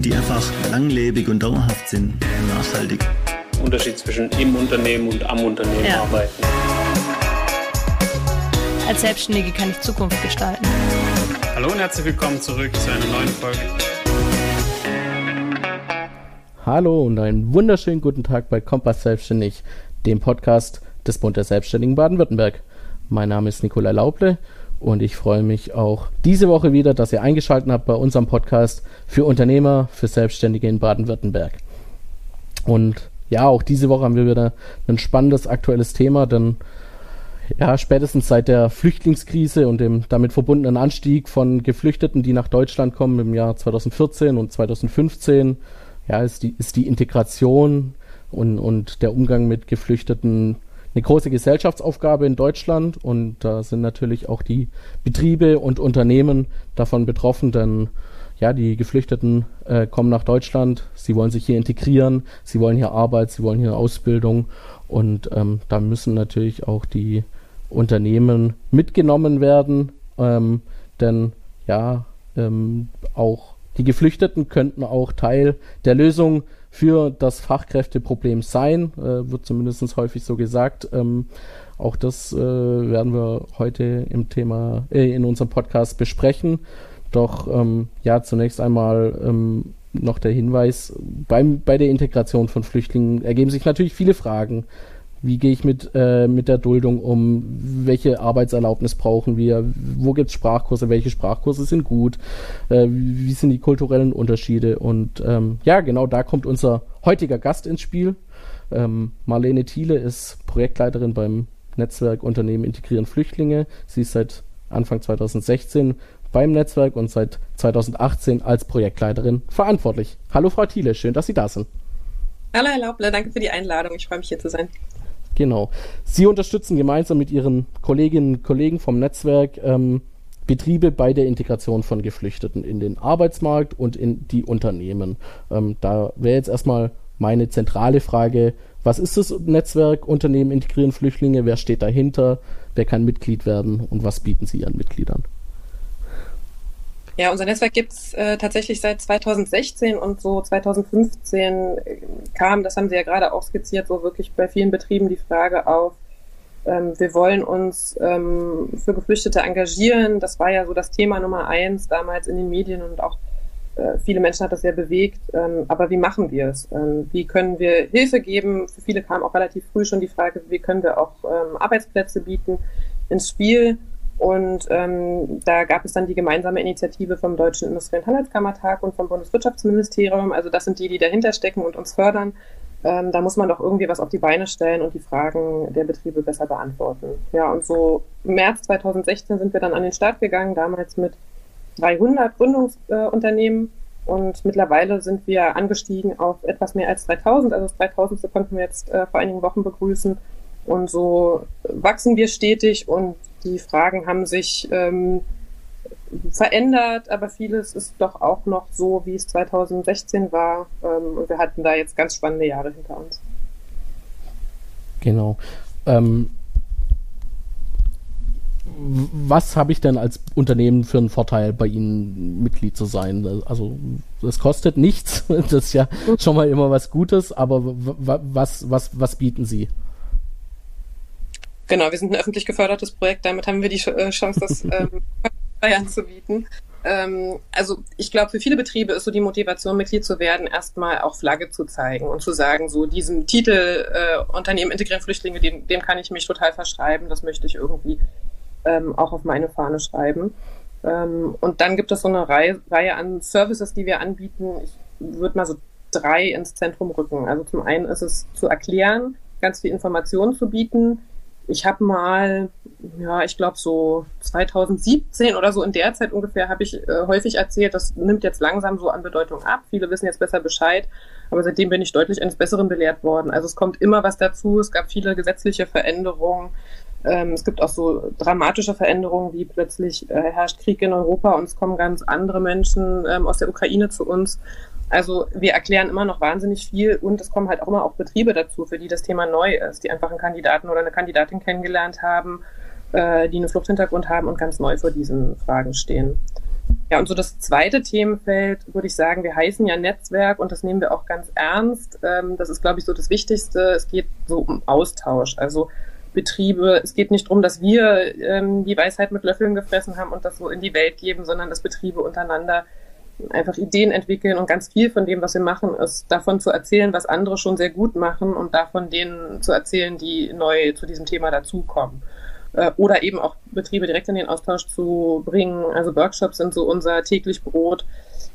die einfach langlebig und dauerhaft sind, nachhaltig. Unterschied zwischen im Unternehmen und am Unternehmen ja. arbeiten. Als Selbstständige kann ich Zukunft gestalten. Hallo und herzlich willkommen zurück zu einer neuen Folge. Hallo und einen wunderschönen guten Tag bei Kompass Selbstständig, dem Podcast des Bund der Selbstständigen Baden-Württemberg. Mein Name ist Nikolai Lauble und ich freue mich auch diese Woche wieder, dass ihr eingeschaltet habt bei unserem Podcast für Unternehmer, für Selbstständige in Baden-Württemberg. Und ja, auch diese Woche haben wir wieder ein spannendes aktuelles Thema, denn ja, spätestens seit der Flüchtlingskrise und dem damit verbundenen Anstieg von Geflüchteten, die nach Deutschland kommen im Jahr 2014 und 2015, ja, ist die, ist die Integration und, und der Umgang mit Geflüchteten eine große Gesellschaftsaufgabe in Deutschland. Und da sind natürlich auch die Betriebe und Unternehmen davon betroffen, denn ja, die Geflüchteten äh, kommen nach Deutschland, sie wollen sich hier integrieren, sie wollen hier Arbeit, sie wollen hier Ausbildung. Und ähm, da müssen natürlich auch die Unternehmen mitgenommen werden, ähm, denn ja, ähm, auch die Geflüchteten könnten auch Teil der Lösung für das Fachkräfteproblem sein, äh, wird zumindest häufig so gesagt. Ähm, auch das äh, werden wir heute im Thema, äh, in unserem Podcast besprechen. Doch ähm, ja, zunächst einmal ähm, noch der Hinweis, beim, bei der Integration von Flüchtlingen ergeben sich natürlich viele Fragen. Wie gehe ich mit, äh, mit der Duldung um? Welche Arbeitserlaubnis brauchen wir? Wo gibt es Sprachkurse? Welche Sprachkurse sind gut? Äh, wie sind die kulturellen Unterschiede? Und ähm, ja, genau da kommt unser heutiger Gast ins Spiel. Ähm, Marlene Thiele ist Projektleiterin beim Netzwerk Unternehmen Integrieren Flüchtlinge. Sie ist seit Anfang 2016 beim Netzwerk und seit 2018 als Projektleiterin verantwortlich. Hallo Frau Thiele, schön, dass Sie da sind. Hallo Herr Lauble, danke für die Einladung. Ich freue mich hier zu sein. Genau. Sie unterstützen gemeinsam mit Ihren Kolleginnen und Kollegen vom Netzwerk ähm, Betriebe bei der Integration von Geflüchteten in den Arbeitsmarkt und in die Unternehmen. Ähm, da wäre jetzt erstmal meine zentrale Frage, was ist das Netzwerk Unternehmen integrieren Flüchtlinge? Wer steht dahinter? Wer kann Mitglied werden? Und was bieten Sie Ihren Mitgliedern? Ja, unser Netzwerk gibt es äh, tatsächlich seit 2016 und so 2015 äh, kam, das haben Sie ja gerade auch skizziert, so wirklich bei vielen Betrieben die Frage auf, ähm, wir wollen uns ähm, für Geflüchtete engagieren. Das war ja so das Thema Nummer eins damals in den Medien und auch äh, viele Menschen hat das sehr bewegt. Ähm, aber wie machen wir es? Ähm, wie können wir Hilfe geben? Für viele kam auch relativ früh schon die Frage, wie können wir auch ähm, Arbeitsplätze bieten ins Spiel? Und ähm, da gab es dann die gemeinsame Initiative vom Deutschen Industrie- und Handelskammertag und vom Bundeswirtschaftsministerium. Also das sind die, die dahinter stecken und uns fördern. Ähm, da muss man doch irgendwie was auf die Beine stellen und die Fragen der Betriebe besser beantworten. Ja, und so im März 2016 sind wir dann an den Start gegangen, damals mit 300 Gründungsunternehmen. Äh, und mittlerweile sind wir angestiegen auf etwas mehr als 3000. Also das 3000. konnten wir jetzt äh, vor einigen Wochen begrüßen. Und so wachsen wir stetig und die Fragen haben sich ähm, verändert, aber vieles ist doch auch noch so, wie es 2016 war. Ähm, und wir hatten da jetzt ganz spannende Jahre hinter uns. Genau. Ähm, was habe ich denn als Unternehmen für einen Vorteil, bei Ihnen Mitglied zu sein? Also es kostet nichts, das ist ja schon mal immer was Gutes, aber was, was, was bieten Sie? Genau, wir sind ein öffentlich gefördertes Projekt, damit haben wir die äh, Chance, das ähm, anzubieten. Ähm, also ich glaube, für viele Betriebe ist so die Motivation, Mitglied zu werden, erstmal auch Flagge zu zeigen und zu sagen, so diesen Titel äh, Unternehmen integrieren Flüchtlinge, dem, dem kann ich mich total verschreiben, das möchte ich irgendwie ähm, auch auf meine Fahne schreiben. Ähm, und dann gibt es so eine Reihe, Reihe an Services, die wir anbieten. Ich würde mal so drei ins Zentrum rücken. Also zum einen ist es zu erklären, ganz viel Informationen zu bieten, ich habe mal, ja, ich glaube so 2017 oder so in der Zeit ungefähr habe ich äh, häufig erzählt, das nimmt jetzt langsam so an Bedeutung ab. Viele wissen jetzt besser Bescheid, aber seitdem bin ich deutlich eines Besseren belehrt worden. Also es kommt immer was dazu. Es gab viele gesetzliche Veränderungen. Ähm, es gibt auch so dramatische Veränderungen, wie plötzlich äh, herrscht Krieg in Europa und es kommen ganz andere Menschen ähm, aus der Ukraine zu uns. Also wir erklären immer noch wahnsinnig viel und es kommen halt auch immer auch Betriebe dazu, für die das Thema neu ist, die einfach einen Kandidaten oder eine Kandidatin kennengelernt haben, äh, die einen Fluchthintergrund haben und ganz neu vor diesen Fragen stehen. Ja, und so das zweite Themenfeld würde ich sagen, wir heißen ja Netzwerk und das nehmen wir auch ganz ernst. Ähm, das ist, glaube ich, so das Wichtigste. Es geht so um Austausch. Also Betriebe, es geht nicht darum, dass wir ähm, die Weisheit mit Löffeln gefressen haben und das so in die Welt geben, sondern dass Betriebe untereinander einfach Ideen entwickeln und ganz viel von dem, was wir machen, ist davon zu erzählen, was andere schon sehr gut machen und davon denen zu erzählen, die neu zu diesem Thema dazukommen. Äh, oder eben auch Betriebe direkt in den Austausch zu bringen. Also Workshops sind so unser täglich Brot.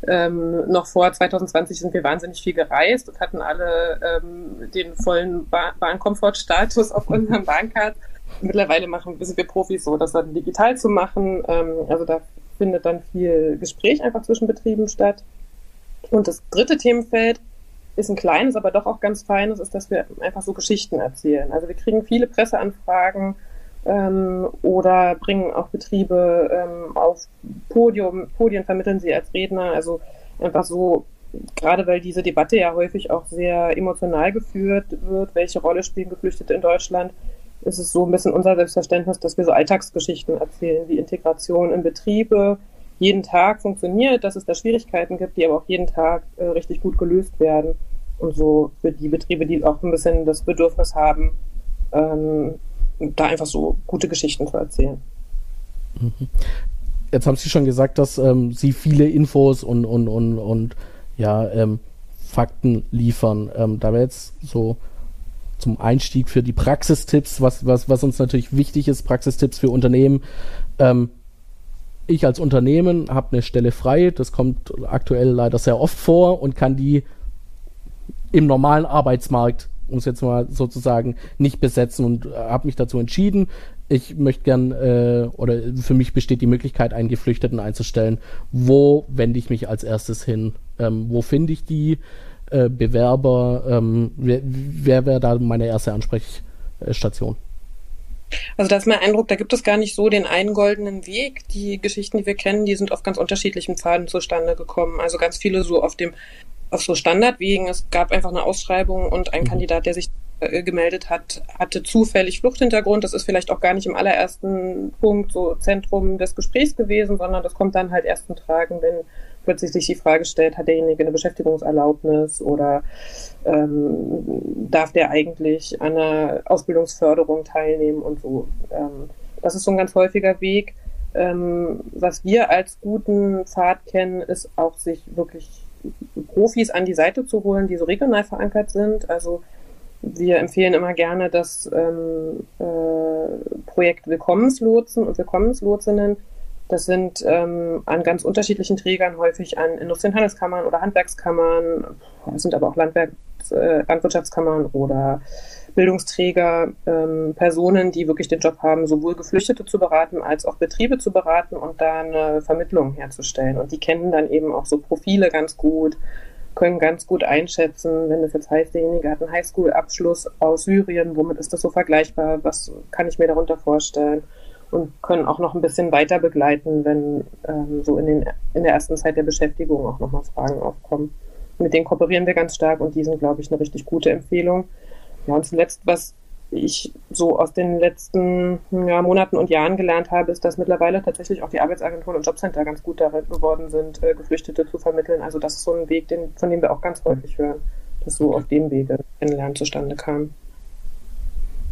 Ähm, noch vor 2020 sind wir wahnsinnig viel gereist und hatten alle ähm, den vollen ba Bahnkomfortstatus auf unserem Bahncard. Mittlerweile machen, sind wir Profis so, das dann digital zu machen. Ähm, also da findet dann viel Gespräch einfach zwischen Betrieben statt. Und das dritte Themenfeld ist ein kleines, aber doch auch ganz feines, ist, dass wir einfach so Geschichten erzählen. Also wir kriegen viele Presseanfragen ähm, oder bringen auch Betriebe ähm, auf Podium, Podien vermitteln sie als Redner. Also einfach so, gerade weil diese Debatte ja häufig auch sehr emotional geführt wird, welche Rolle spielen Geflüchtete in Deutschland, ist es so ein bisschen unser Selbstverständnis, dass wir so Alltagsgeschichten erzählen, wie Integration in Betriebe jeden Tag funktioniert, dass es da Schwierigkeiten gibt, die aber auch jeden Tag äh, richtig gut gelöst werden. Und so für die Betriebe, die auch ein bisschen das Bedürfnis haben, ähm, da einfach so gute Geschichten zu erzählen. Mhm. Jetzt haben Sie schon gesagt, dass ähm, Sie viele Infos und, und, und, und ja, ähm, Fakten liefern. Ähm, da wäre jetzt so zum Einstieg für die Praxistipps, was, was, was uns natürlich wichtig ist, Praxistipps für Unternehmen. Ähm, ich als Unternehmen habe eine Stelle frei, das kommt aktuell leider sehr oft vor und kann die im normalen Arbeitsmarkt um es jetzt mal sozusagen nicht besetzen und äh, habe mich dazu entschieden. Ich möchte gern äh, oder für mich besteht die Möglichkeit, einen Geflüchteten einzustellen. Wo wende ich mich als erstes hin? Ähm, wo finde ich die äh, Bewerber? Ähm, wer wer wäre da meine erste Ansprechstation? Also da ist mein Eindruck, da gibt es gar nicht so den einen goldenen Weg. Die Geschichten, die wir kennen, die sind auf ganz unterschiedlichen Pfaden zustande gekommen. Also ganz viele so auf dem auf so Standardwegen. Es gab einfach eine Ausschreibung und ein mhm. Kandidat, der sich äh, gemeldet hat, hatte zufällig Fluchthintergrund. Das ist vielleicht auch gar nicht im allerersten Punkt so Zentrum des Gesprächs gewesen, sondern das kommt dann halt erst zum Tragen, wenn plötzlich sich die Frage stellt, hat derjenige eine Beschäftigungserlaubnis oder ähm, darf der eigentlich an einer Ausbildungsförderung teilnehmen und so. Ähm, das ist so ein ganz häufiger Weg. Ähm, was wir als guten Pfad kennen, ist auch sich wirklich Profis an die Seite zu holen, die so regional verankert sind. Also wir empfehlen immer gerne das ähm, äh, Projekt Willkommenslotsen und Willkommenslotsinnen. Das sind ähm, an ganz unterschiedlichen Trägern, häufig an Industrie- und Handelskammern oder Handwerkskammern, es sind aber auch Landwerk, äh, Landwirtschaftskammern oder Bildungsträger, ähm, Personen, die wirklich den Job haben, sowohl Geflüchtete zu beraten als auch Betriebe zu beraten und da eine Vermittlung herzustellen. Und die kennen dann eben auch so Profile ganz gut, können ganz gut einschätzen, wenn das jetzt heißt, derjenige hat einen Highschool-Abschluss aus Syrien, womit ist das so vergleichbar, was kann ich mir darunter vorstellen? Und können auch noch ein bisschen weiter begleiten, wenn ähm, so in, den, in der ersten Zeit der Beschäftigung auch nochmal Fragen aufkommen. Mit denen kooperieren wir ganz stark und die sind, glaube ich, eine richtig gute Empfehlung. Ja, und zuletzt, was ich so aus den letzten ja, Monaten und Jahren gelernt habe, ist, dass mittlerweile tatsächlich auch die Arbeitsagenturen und Jobcenter ganz gut darin geworden sind, äh, Geflüchtete zu vermitteln. Also das ist so ein Weg, den, von dem wir auch ganz häufig hören, dass so auf dem Wege Kennenlernen zustande kam.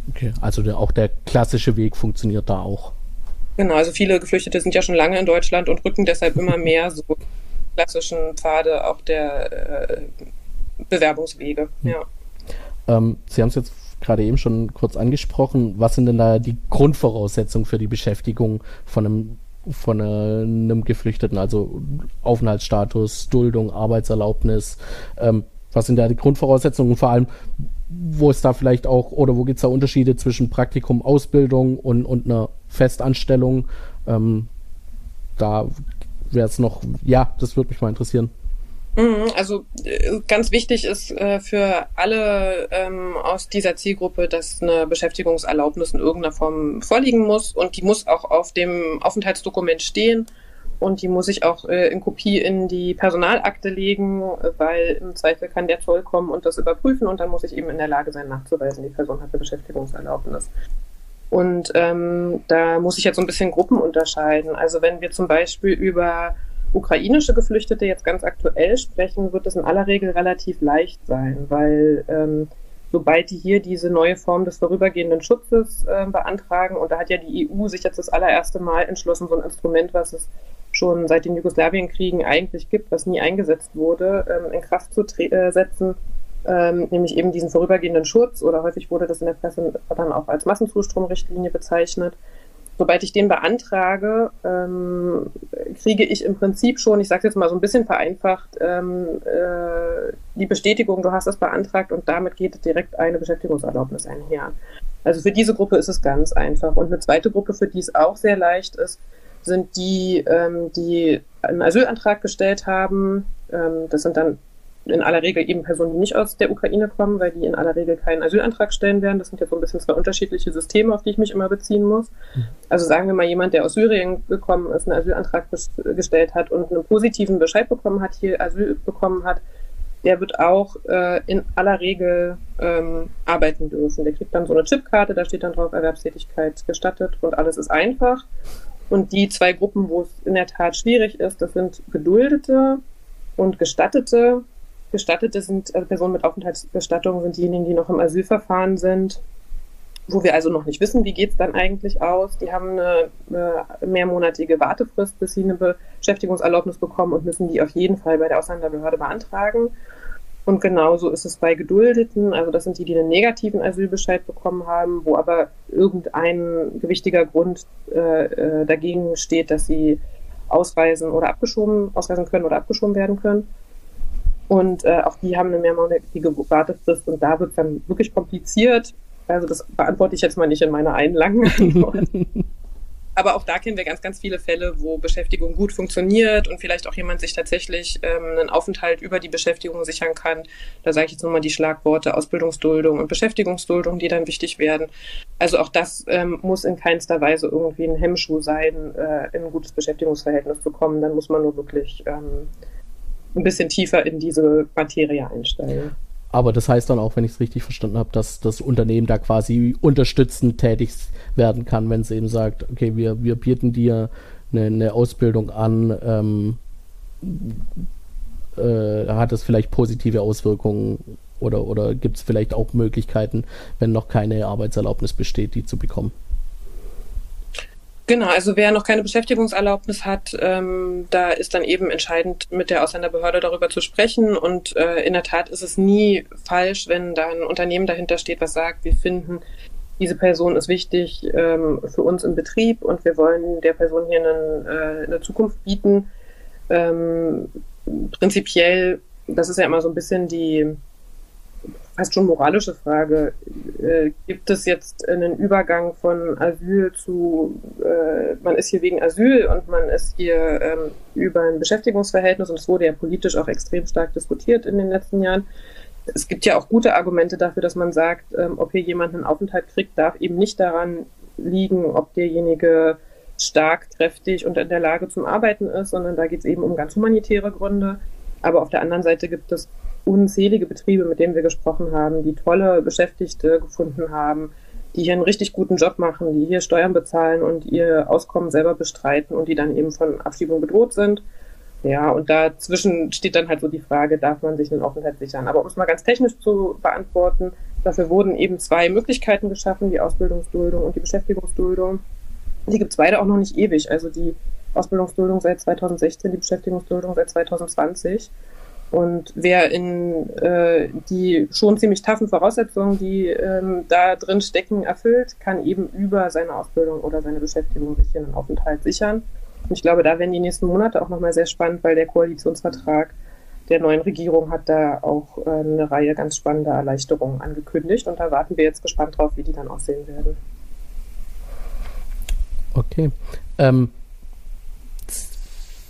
Okay, also der, auch der klassische Weg funktioniert da auch. Genau, also viele Geflüchtete sind ja schon lange in Deutschland und rücken deshalb immer mehr so klassischen Pfade auch der äh, Bewerbungswege. Hm. Ja. Ähm, Sie haben es jetzt gerade eben schon kurz angesprochen. Was sind denn da die Grundvoraussetzungen für die Beschäftigung von einem, von einem Geflüchteten? Also Aufenthaltsstatus, Duldung, Arbeitserlaubnis. Ähm, was sind da die Grundvoraussetzungen? vor allem, wo ist da vielleicht auch, oder wo gibt es da Unterschiede zwischen Praktikum, Ausbildung und, und einer Festanstellung? Ähm, da wäre es noch, ja, das würde mich mal interessieren. Mhm, also äh, ganz wichtig ist äh, für alle ähm, aus dieser Zielgruppe, dass eine Beschäftigungserlaubnis in irgendeiner Form vorliegen muss und die muss auch auf dem Aufenthaltsdokument stehen und die muss ich auch äh, in Kopie in die Personalakte legen, weil im Zweifel kann der Zoll kommen und das überprüfen und dann muss ich eben in der Lage sein nachzuweisen, die Person hat eine Beschäftigungserlaubnis. Und ähm, da muss ich jetzt so ein bisschen Gruppen unterscheiden. Also wenn wir zum Beispiel über ukrainische Geflüchtete jetzt ganz aktuell sprechen, wird es in aller Regel relativ leicht sein, weil ähm, sobald die hier diese neue Form des vorübergehenden Schutzes äh, beantragen, und da hat ja die EU sich jetzt das allererste Mal entschlossen, so ein Instrument, was es schon seit den Jugoslawienkriegen eigentlich gibt, was nie eingesetzt wurde, ähm, in Kraft zu äh, setzen, ähm, nämlich eben diesen vorübergehenden Schutz, oder häufig wurde das in der Presse dann auch als Massenzustromrichtlinie bezeichnet sobald ich den beantrage, ähm, kriege ich im Prinzip schon, ich sage jetzt mal so ein bisschen vereinfacht, ähm, äh, die Bestätigung, du hast das beantragt und damit geht direkt eine Beschäftigungserlaubnis einher. Also für diese Gruppe ist es ganz einfach. Und eine zweite Gruppe, für die es auch sehr leicht ist, sind die, ähm, die einen Asylantrag gestellt haben. Ähm, das sind dann in aller Regel eben Personen, die nicht aus der Ukraine kommen, weil die in aller Regel keinen Asylantrag stellen werden. Das sind ja so ein bisschen zwei unterschiedliche Systeme, auf die ich mich immer beziehen muss. Also sagen wir mal, jemand, der aus Syrien gekommen ist, einen Asylantrag gestellt hat und einen positiven Bescheid bekommen hat, hier Asyl bekommen hat, der wird auch äh, in aller Regel ähm, arbeiten dürfen. Der kriegt dann so eine Chipkarte, da steht dann drauf Erwerbstätigkeit gestattet und alles ist einfach. Und die zwei Gruppen, wo es in der Tat schwierig ist, das sind Geduldete und Gestattete Gestattete sind, also Personen mit Aufenthaltsgestattung sind diejenigen, die noch im Asylverfahren sind, wo wir also noch nicht wissen, wie geht es dann eigentlich aus. Die haben eine, eine, mehrmonatige Wartefrist, bis sie eine Beschäftigungserlaubnis bekommen und müssen die auf jeden Fall bei der Ausländerbehörde beantragen. Und genauso ist es bei Geduldeten, also das sind die, die einen negativen Asylbescheid bekommen haben, wo aber irgendein gewichtiger Grund äh, äh dagegen steht, dass sie ausreisen oder abgeschoben, ausreisen können oder abgeschoben werden können. Und äh, auch die haben eine mehrmonatige Wartefrist und da wird es dann wirklich kompliziert. Also das beantworte ich jetzt mal nicht in meiner einen langen Antwort. Aber auch da kennen wir ganz, ganz viele Fälle, wo Beschäftigung gut funktioniert und vielleicht auch jemand sich tatsächlich ähm, einen Aufenthalt über die Beschäftigung sichern kann. Da sage ich jetzt nochmal die Schlagworte Ausbildungsduldung und Beschäftigungsduldung, die dann wichtig werden. Also auch das ähm, muss in keinster Weise irgendwie ein Hemmschuh sein, äh, in ein gutes Beschäftigungsverhältnis zu kommen. Dann muss man nur wirklich ähm, ein bisschen tiefer in diese Materie einsteigen. Aber das heißt dann auch, wenn ich es richtig verstanden habe, dass das Unternehmen da quasi unterstützend tätig werden kann, wenn es eben sagt, okay, wir, wir bieten dir eine, eine Ausbildung an, ähm, äh, hat es vielleicht positive Auswirkungen oder, oder gibt es vielleicht auch Möglichkeiten, wenn noch keine Arbeitserlaubnis besteht, die zu bekommen? Genau, also wer noch keine Beschäftigungserlaubnis hat, ähm, da ist dann eben entscheidend, mit der Ausländerbehörde darüber zu sprechen. Und äh, in der Tat ist es nie falsch, wenn da ein Unternehmen dahinter steht, was sagt, wir finden, diese Person ist wichtig ähm, für uns im Betrieb und wir wollen der Person hier einen, äh, eine Zukunft bieten. Ähm, prinzipiell, das ist ja immer so ein bisschen die fast schon moralische Frage. Äh, gibt es jetzt einen Übergang von Asyl zu, äh, man ist hier wegen Asyl und man ist hier ähm, über ein Beschäftigungsverhältnis und es wurde ja politisch auch extrem stark diskutiert in den letzten Jahren. Es gibt ja auch gute Argumente dafür, dass man sagt, ähm, ob hier jemand einen Aufenthalt kriegt, darf eben nicht daran liegen, ob derjenige stark, kräftig und in der Lage zum Arbeiten ist, sondern da geht es eben um ganz humanitäre Gründe. Aber auf der anderen Seite gibt es unzählige Betriebe, mit denen wir gesprochen haben, die tolle Beschäftigte gefunden haben, die hier einen richtig guten Job machen, die hier Steuern bezahlen und ihr Auskommen selber bestreiten und die dann eben von Abschiebung bedroht sind. Ja, und dazwischen steht dann halt so die Frage, darf man sich einen Aufenthalt sichern? Aber um es mal ganz technisch zu beantworten, dafür wurden eben zwei Möglichkeiten geschaffen, die Ausbildungsduldung und die Beschäftigungsduldung. Die gibt es beide auch noch nicht ewig. Also die Ausbildungsduldung seit 2016, die Beschäftigungsduldung seit 2020. Und wer in äh, die schon ziemlich taffen Voraussetzungen, die ähm, da drin stecken, erfüllt, kann eben über seine Ausbildung oder seine Beschäftigung sich hier einen Aufenthalt sichern. Und ich glaube, da werden die nächsten Monate auch nochmal sehr spannend, weil der Koalitionsvertrag der neuen Regierung hat da auch äh, eine Reihe ganz spannender Erleichterungen angekündigt. Und da warten wir jetzt gespannt drauf, wie die dann aussehen werden. Okay. Ähm,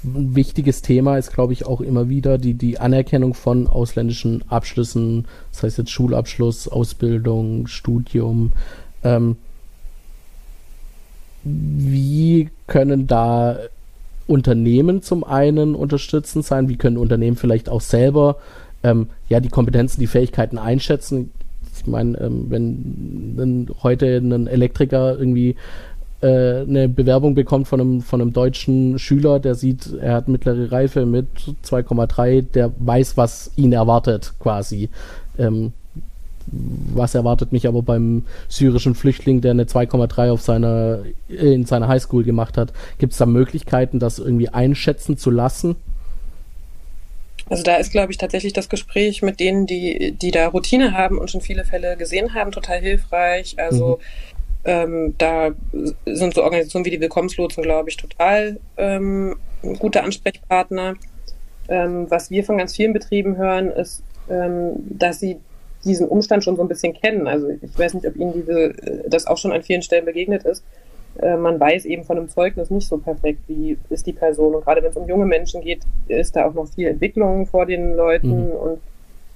ein wichtiges Thema ist, glaube ich, auch immer wieder die, die Anerkennung von ausländischen Abschlüssen, das heißt jetzt Schulabschluss, Ausbildung, Studium. Ähm, wie können da Unternehmen zum einen unterstützend sein? Wie können Unternehmen vielleicht auch selber ähm, ja die Kompetenzen, die Fähigkeiten einschätzen? Ich meine, ähm, wenn, wenn heute ein Elektriker irgendwie äh, eine Bewerbung bekommt von einem, von einem deutschen Schüler, der sieht, er hat mittlere Reife mit 2,3, der weiß, was ihn erwartet, quasi. Ähm, was erwartet mich aber beim syrischen Flüchtling, der eine 2,3 auf seiner, in seiner Highschool gemacht hat? Gibt es da Möglichkeiten, das irgendwie einschätzen zu lassen? Also da ist, glaube ich, tatsächlich das Gespräch mit denen, die, die da Routine haben und schon viele Fälle gesehen haben, total hilfreich. Also mhm. Ähm, da sind so Organisationen wie die Willkommenslotsen, glaube ich, total ähm, gute Ansprechpartner. Ähm, was wir von ganz vielen Betrieben hören, ist, ähm, dass sie diesen Umstand schon so ein bisschen kennen. Also ich weiß nicht, ob Ihnen diese, äh, das auch schon an vielen Stellen begegnet ist. Äh, man weiß eben von einem Zeugnis nicht so perfekt, wie ist die Person. Und gerade wenn es um junge Menschen geht, ist da auch noch viel Entwicklung vor den Leuten. Mhm. Und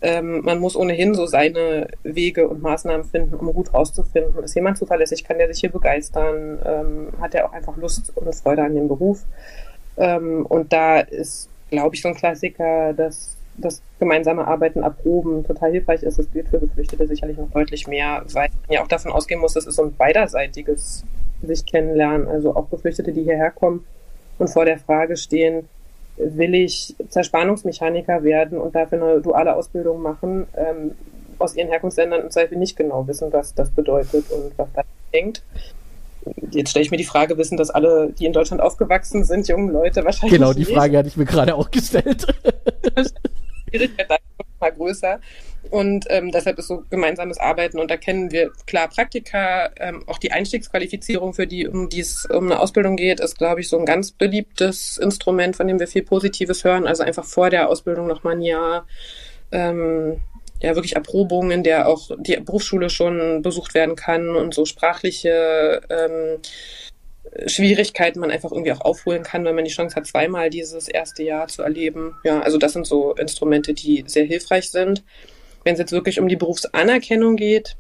ähm, man muss ohnehin so seine Wege und Maßnahmen finden, um gut rauszufinden, ist jemand zuverlässig, kann der sich hier begeistern, ähm, hat er auch einfach Lust und Freude an dem Beruf. Ähm, und da ist, glaube ich, so ein Klassiker, dass das gemeinsame Arbeiten erproben total hilfreich ist. Das gilt für Geflüchtete sicherlich noch deutlich mehr, weil man ja auch davon ausgehen muss, das ist so ein beiderseitiges sich kennenlernen. Also auch Geflüchtete, die hierher kommen und vor der Frage stehen, will ich Zerspannungsmechaniker werden und dafür eine duale Ausbildung machen, ähm, aus ihren Herkunftsländern im Zweifel nicht genau wissen, was das bedeutet und was das hängt. Jetzt stelle ich mir die Frage, wissen das alle, die in Deutschland aufgewachsen sind, jungen Leute wahrscheinlich Genau, die nicht. Frage hatte ich mir gerade auch gestellt. Schwierigkeit da mal größer. Und ähm, deshalb ist so gemeinsames Arbeiten und da kennen wir klar Praktika, ähm, auch die Einstiegsqualifizierung, für die um die es um eine Ausbildung geht, ist, glaube ich, so ein ganz beliebtes Instrument, von dem wir viel Positives hören. Also einfach vor der Ausbildung noch mal ein Jahr ähm, ja wirklich Erprobungen, in der auch die Berufsschule schon besucht werden kann und so sprachliche ähm, Schwierigkeiten man einfach irgendwie auch aufholen kann, wenn man die Chance hat, zweimal dieses erste Jahr zu erleben. Ja, also das sind so Instrumente, die sehr hilfreich sind. Wenn es jetzt wirklich um die Berufsanerkennung geht,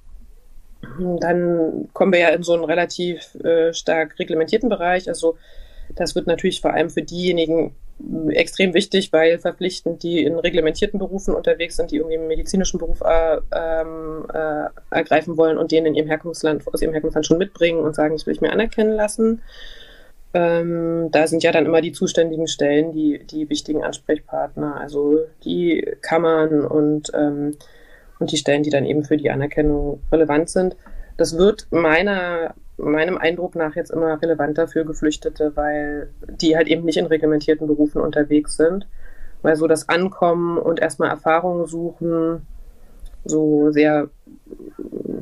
dann kommen wir ja in so einen relativ äh, stark reglementierten Bereich. Also das wird natürlich vor allem für diejenigen extrem wichtig, weil verpflichtend die in reglementierten Berufen unterwegs sind, die irgendwie einen medizinischen Beruf äh, äh, ergreifen wollen und den in ihrem Herkunftsland, aus ihrem Herkunftsland schon mitbringen und sagen, ich will ich mir anerkennen lassen. Ähm, da sind ja dann immer die zuständigen Stellen, die, die wichtigen Ansprechpartner, also die Kammern und, ähm, und die Stellen, die dann eben für die Anerkennung relevant sind. Das wird meiner meinem Eindruck nach jetzt immer relevanter für Geflüchtete, weil die halt eben nicht in reglementierten Berufen unterwegs sind. Weil so das Ankommen und erstmal Erfahrungen suchen so sehr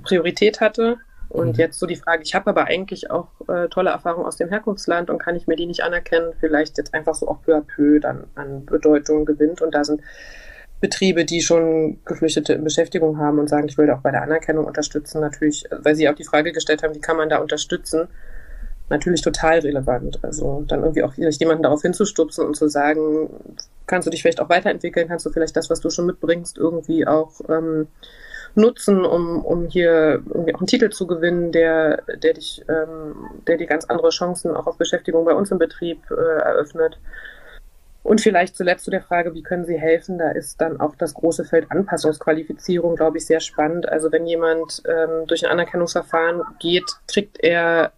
Priorität hatte. Und mhm. jetzt so die Frage, ich habe aber eigentlich auch äh, tolle Erfahrungen aus dem Herkunftsland und kann ich mir die nicht anerkennen, vielleicht jetzt einfach so auch peu à peu dann an Bedeutung gewinnt. Und da sind Betriebe, die schon Geflüchtete in Beschäftigung haben und sagen, ich würde auch bei der Anerkennung unterstützen, natürlich, weil Sie auch die Frage gestellt haben, wie kann man da unterstützen, natürlich total relevant. Also dann irgendwie auch jemanden darauf hinzustupsen und zu sagen, kannst du dich vielleicht auch weiterentwickeln, kannst du vielleicht das, was du schon mitbringst, irgendwie auch ähm, nutzen, um, um hier irgendwie auch einen Titel zu gewinnen, der, der dich, ähm, der dir ganz andere Chancen auch auf Beschäftigung bei uns im Betrieb äh, eröffnet. Und vielleicht zuletzt zu der Frage, wie können Sie helfen? Da ist dann auch das große Feld Anpassungsqualifizierung, glaube ich, sehr spannend. Also wenn jemand ähm, durch ein Anerkennungsverfahren geht, kriegt er,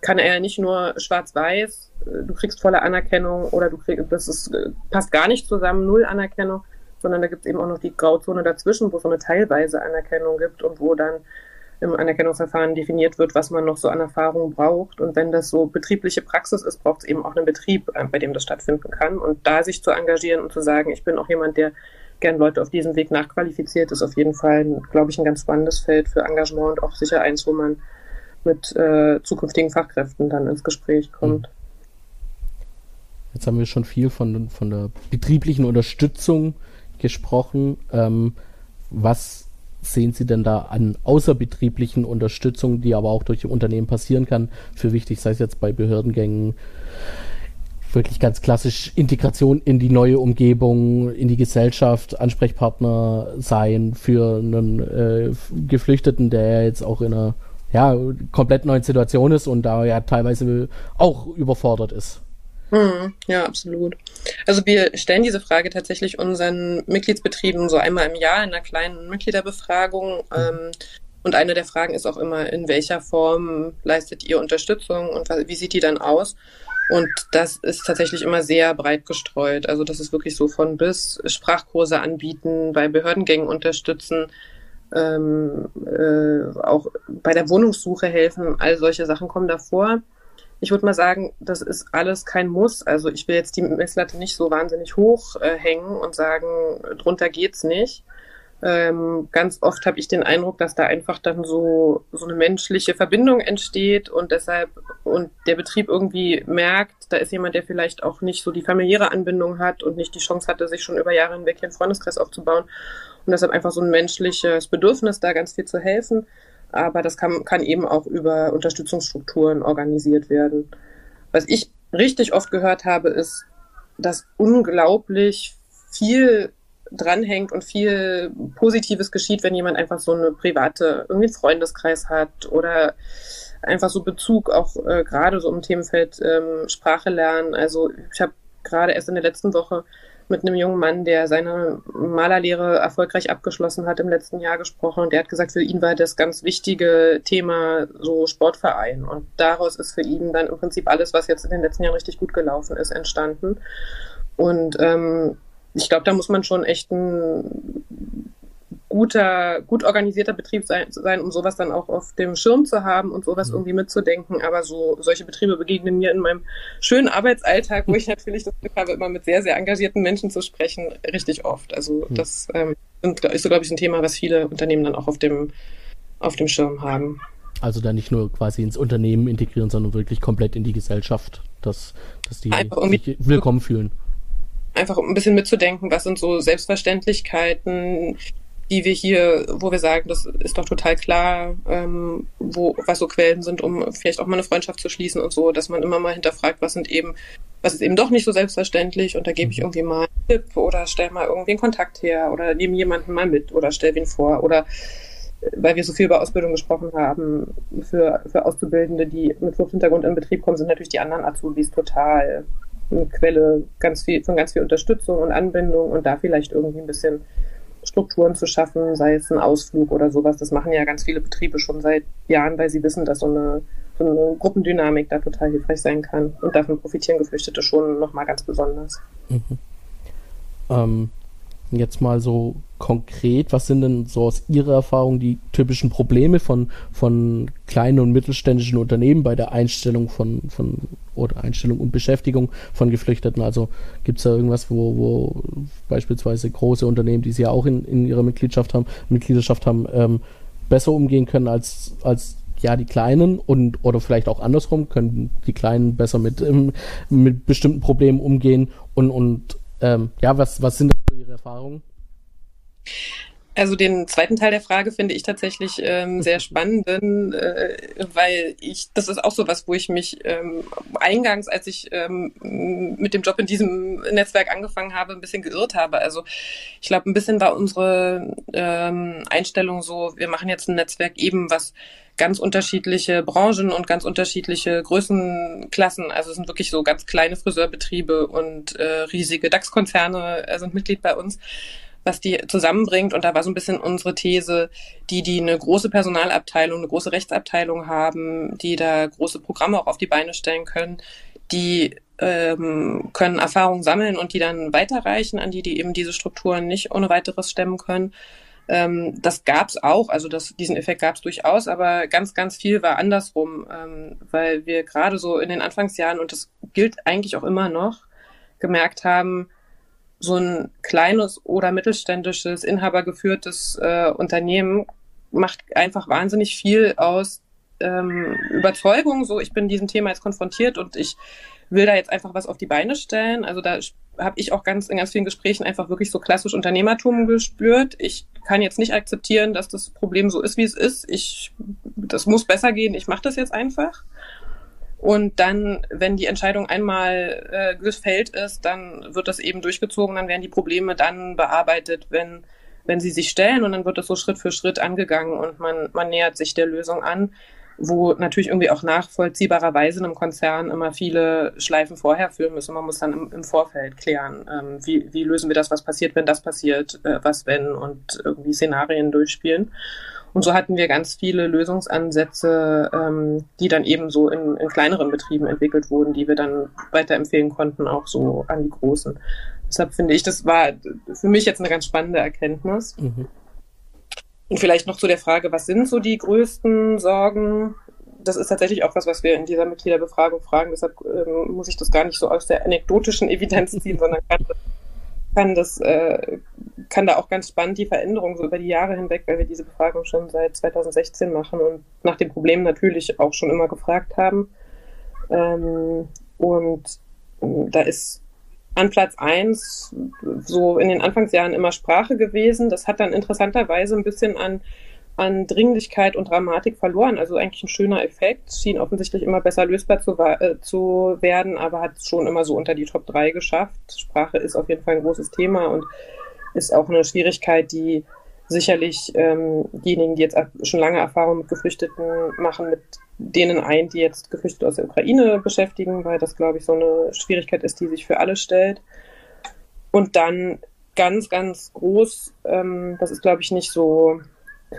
kann er nicht nur schwarz-weiß, äh, du kriegst volle Anerkennung oder du kriegst, das ist, äh, passt gar nicht zusammen, null Anerkennung, sondern da gibt es eben auch noch die Grauzone dazwischen, wo es so eine teilweise Anerkennung gibt und wo dann im Anerkennungsverfahren definiert wird, was man noch so an Erfahrung braucht. Und wenn das so betriebliche Praxis ist, braucht es eben auch einen Betrieb, äh, bei dem das stattfinden kann. Und da sich zu engagieren und zu sagen, ich bin auch jemand, der gern Leute auf diesem Weg nachqualifiziert, ist auf jeden Fall, glaube ich, ein ganz spannendes Feld für Engagement und auch sicher eins, wo man mit äh, zukünftigen Fachkräften dann ins Gespräch kommt. Hm. Jetzt haben wir schon viel von, von der betrieblichen Unterstützung gesprochen. Ähm, was sehen Sie denn da an außerbetrieblichen Unterstützung, die aber auch durch Unternehmen passieren kann, für wichtig, sei es jetzt bei Behördengängen, wirklich ganz klassisch Integration in die neue Umgebung, in die Gesellschaft, Ansprechpartner sein für einen äh, Geflüchteten, der jetzt auch in einer ja, komplett neuen Situation ist und da ja teilweise auch überfordert ist. Hm, ja, absolut. Also wir stellen diese Frage tatsächlich unseren Mitgliedsbetrieben so einmal im Jahr in einer kleinen Mitgliederbefragung. Ähm, Und eine der Fragen ist auch immer, in welcher Form leistet ihr Unterstützung und wie sieht die dann aus? Und das ist tatsächlich immer sehr breit gestreut. Also das ist wirklich so von bis Sprachkurse anbieten, bei Behördengängen unterstützen, ähm, äh, auch bei der Wohnungssuche helfen. All solche Sachen kommen davor. Ich würde mal sagen, das ist alles kein Muss. Also ich will jetzt die Messlatte nicht so wahnsinnig hoch äh, hängen und sagen, drunter geht's nicht. Ähm, ganz oft habe ich den Eindruck, dass da einfach dann so, so eine menschliche Verbindung entsteht und deshalb und der Betrieb irgendwie merkt, da ist jemand, der vielleicht auch nicht so die familiäre Anbindung hat und nicht die Chance hatte, sich schon über Jahre hinweg hier einen Freundeskreis aufzubauen und deshalb einfach so ein menschliches Bedürfnis, da ganz viel zu helfen. Aber das kann, kann eben auch über Unterstützungsstrukturen organisiert werden. Was ich richtig oft gehört habe, ist, dass unglaublich viel dranhängt und viel Positives geschieht, wenn jemand einfach so eine private, irgendwie einen Freundeskreis hat oder einfach so Bezug auch äh, gerade so im Themenfeld ähm, Sprache lernen. Also ich habe gerade erst in der letzten Woche mit einem jungen Mann, der seine Malerlehre erfolgreich abgeschlossen hat im letzten Jahr gesprochen und der hat gesagt, für ihn war das ganz wichtige Thema so Sportverein und daraus ist für ihn dann im Prinzip alles, was jetzt in den letzten Jahren richtig gut gelaufen ist, entstanden. Und ähm, ich glaube, da muss man schon echt ein guter, gut organisierter Betrieb sein, sein, um sowas dann auch auf dem Schirm zu haben und sowas mhm. irgendwie mitzudenken. Aber so solche Betriebe begegnen mir in meinem schönen Arbeitsalltag, wo ich natürlich das Glück habe, immer mit sehr, sehr engagierten Menschen zu sprechen, richtig oft. Also mhm. das ähm, ist so, glaube ich, ein Thema, was viele Unternehmen dann auch auf dem, auf dem Schirm haben. Also da nicht nur quasi ins Unternehmen integrieren, sondern wirklich komplett in die Gesellschaft, dass, dass die sich willkommen fühlen einfach ein bisschen mitzudenken, was sind so Selbstverständlichkeiten, die wir hier, wo wir sagen, das ist doch total klar, ähm, wo, was so Quellen sind, um vielleicht auch mal eine Freundschaft zu schließen und so, dass man immer mal hinterfragt, was sind eben, was ist eben doch nicht so selbstverständlich und da gebe ich mhm. irgendwie mal einen Tipp oder stell mal irgendwie einen Kontakt her oder nehme jemanden mal mit oder stell wen vor oder weil wir so viel über Ausbildung gesprochen haben, für, für Auszubildende, die mit Fluchthintergrund in Betrieb kommen, sind natürlich die anderen Azubis total eine Quelle ganz viel, von ganz viel Unterstützung und Anbindung und da vielleicht irgendwie ein bisschen Strukturen zu schaffen, sei es ein Ausflug oder sowas. Das machen ja ganz viele Betriebe schon seit Jahren, weil sie wissen, dass so eine, so eine Gruppendynamik da total hilfreich sein kann. Und davon profitieren Geflüchtete schon nochmal ganz besonders. Mhm. Ähm, jetzt mal so konkret, was sind denn so aus Ihrer Erfahrung die typischen Probleme von, von kleinen und mittelständischen Unternehmen bei der Einstellung von, von oder Einstellung und Beschäftigung von Geflüchteten? Also gibt es da irgendwas, wo, wo beispielsweise große Unternehmen, die sie ja auch in, in ihrer Mitgliedschaft haben, Mitgliedschaft haben, ähm, besser umgehen können als, als ja die Kleinen und oder vielleicht auch andersrum können die Kleinen besser mit ähm, mit bestimmten Problemen umgehen und und ähm, ja was was sind da Ihre Erfahrungen? Also den zweiten Teil der Frage finde ich tatsächlich ähm, sehr spannend, denn, äh, weil ich, das ist auch so was, wo ich mich ähm, eingangs, als ich ähm, mit dem Job in diesem Netzwerk angefangen habe, ein bisschen geirrt habe. Also ich glaube, ein bisschen war unsere ähm, Einstellung so, wir machen jetzt ein Netzwerk eben, was ganz unterschiedliche Branchen und ganz unterschiedliche Größenklassen, also sind wirklich so ganz kleine Friseurbetriebe und äh, riesige DAX-Konzerne äh, sind Mitglied bei uns was die zusammenbringt. Und da war so ein bisschen unsere These, die, die eine große Personalabteilung, eine große Rechtsabteilung haben, die da große Programme auch auf die Beine stellen können, die ähm, können Erfahrungen sammeln und die dann weiterreichen an die, die eben diese Strukturen nicht ohne weiteres stemmen können. Ähm, das gab's auch, also das, diesen Effekt gab's durchaus, aber ganz, ganz viel war andersrum, ähm, weil wir gerade so in den Anfangsjahren, und das gilt eigentlich auch immer noch, gemerkt haben, so ein kleines oder mittelständisches, inhabergeführtes äh, Unternehmen macht einfach wahnsinnig viel aus ähm, Überzeugung. So, ich bin diesem Thema jetzt konfrontiert und ich will da jetzt einfach was auf die Beine stellen. Also da habe ich auch ganz in ganz vielen Gesprächen einfach wirklich so klassisch Unternehmertum gespürt. Ich kann jetzt nicht akzeptieren, dass das Problem so ist, wie es ist. Ich, das muss besser gehen. Ich mache das jetzt einfach. Und dann, wenn die Entscheidung einmal äh, gefällt ist, dann wird das eben durchgezogen, dann werden die Probleme dann bearbeitet, wenn, wenn sie sich stellen und dann wird das so Schritt für Schritt angegangen und man, man nähert sich der Lösung an, wo natürlich irgendwie auch nachvollziehbarerweise in einem Konzern immer viele Schleifen vorher führen müssen. Man muss dann im, im Vorfeld klären, ähm, wie, wie lösen wir das, was passiert, wenn das passiert, äh, was wenn und irgendwie Szenarien durchspielen. Und so hatten wir ganz viele Lösungsansätze, ähm, die dann eben so in, in kleineren Betrieben entwickelt wurden, die wir dann weiterempfehlen konnten, auch so an die großen. Deshalb finde ich, das war für mich jetzt eine ganz spannende Erkenntnis. Mhm. Und vielleicht noch zu der Frage, was sind so die größten Sorgen? Das ist tatsächlich auch was, was wir in dieser Mitgliederbefragung fragen. Deshalb ähm, muss ich das gar nicht so aus der anekdotischen Evidenz ziehen, sondern kann das kann das, äh, kann da auch ganz spannend die Veränderung so über die Jahre hinweg, weil wir diese Befragung schon seit 2016 machen und nach den Problemen natürlich auch schon immer gefragt haben. Ähm, und da ist an Platz eins so in den Anfangsjahren immer Sprache gewesen. Das hat dann interessanterweise ein bisschen an an Dringlichkeit und Dramatik verloren. Also eigentlich ein schöner Effekt. Schien offensichtlich immer besser lösbar zu, äh, zu werden, aber hat es schon immer so unter die Top 3 geschafft. Sprache ist auf jeden Fall ein großes Thema und ist auch eine Schwierigkeit, die sicherlich ähm, diejenigen, die jetzt schon lange Erfahrung mit Geflüchteten machen, mit denen ein, die jetzt Geflüchtete aus der Ukraine beschäftigen, weil das, glaube ich, so eine Schwierigkeit ist, die sich für alle stellt. Und dann ganz, ganz groß, ähm, das ist, glaube ich, nicht so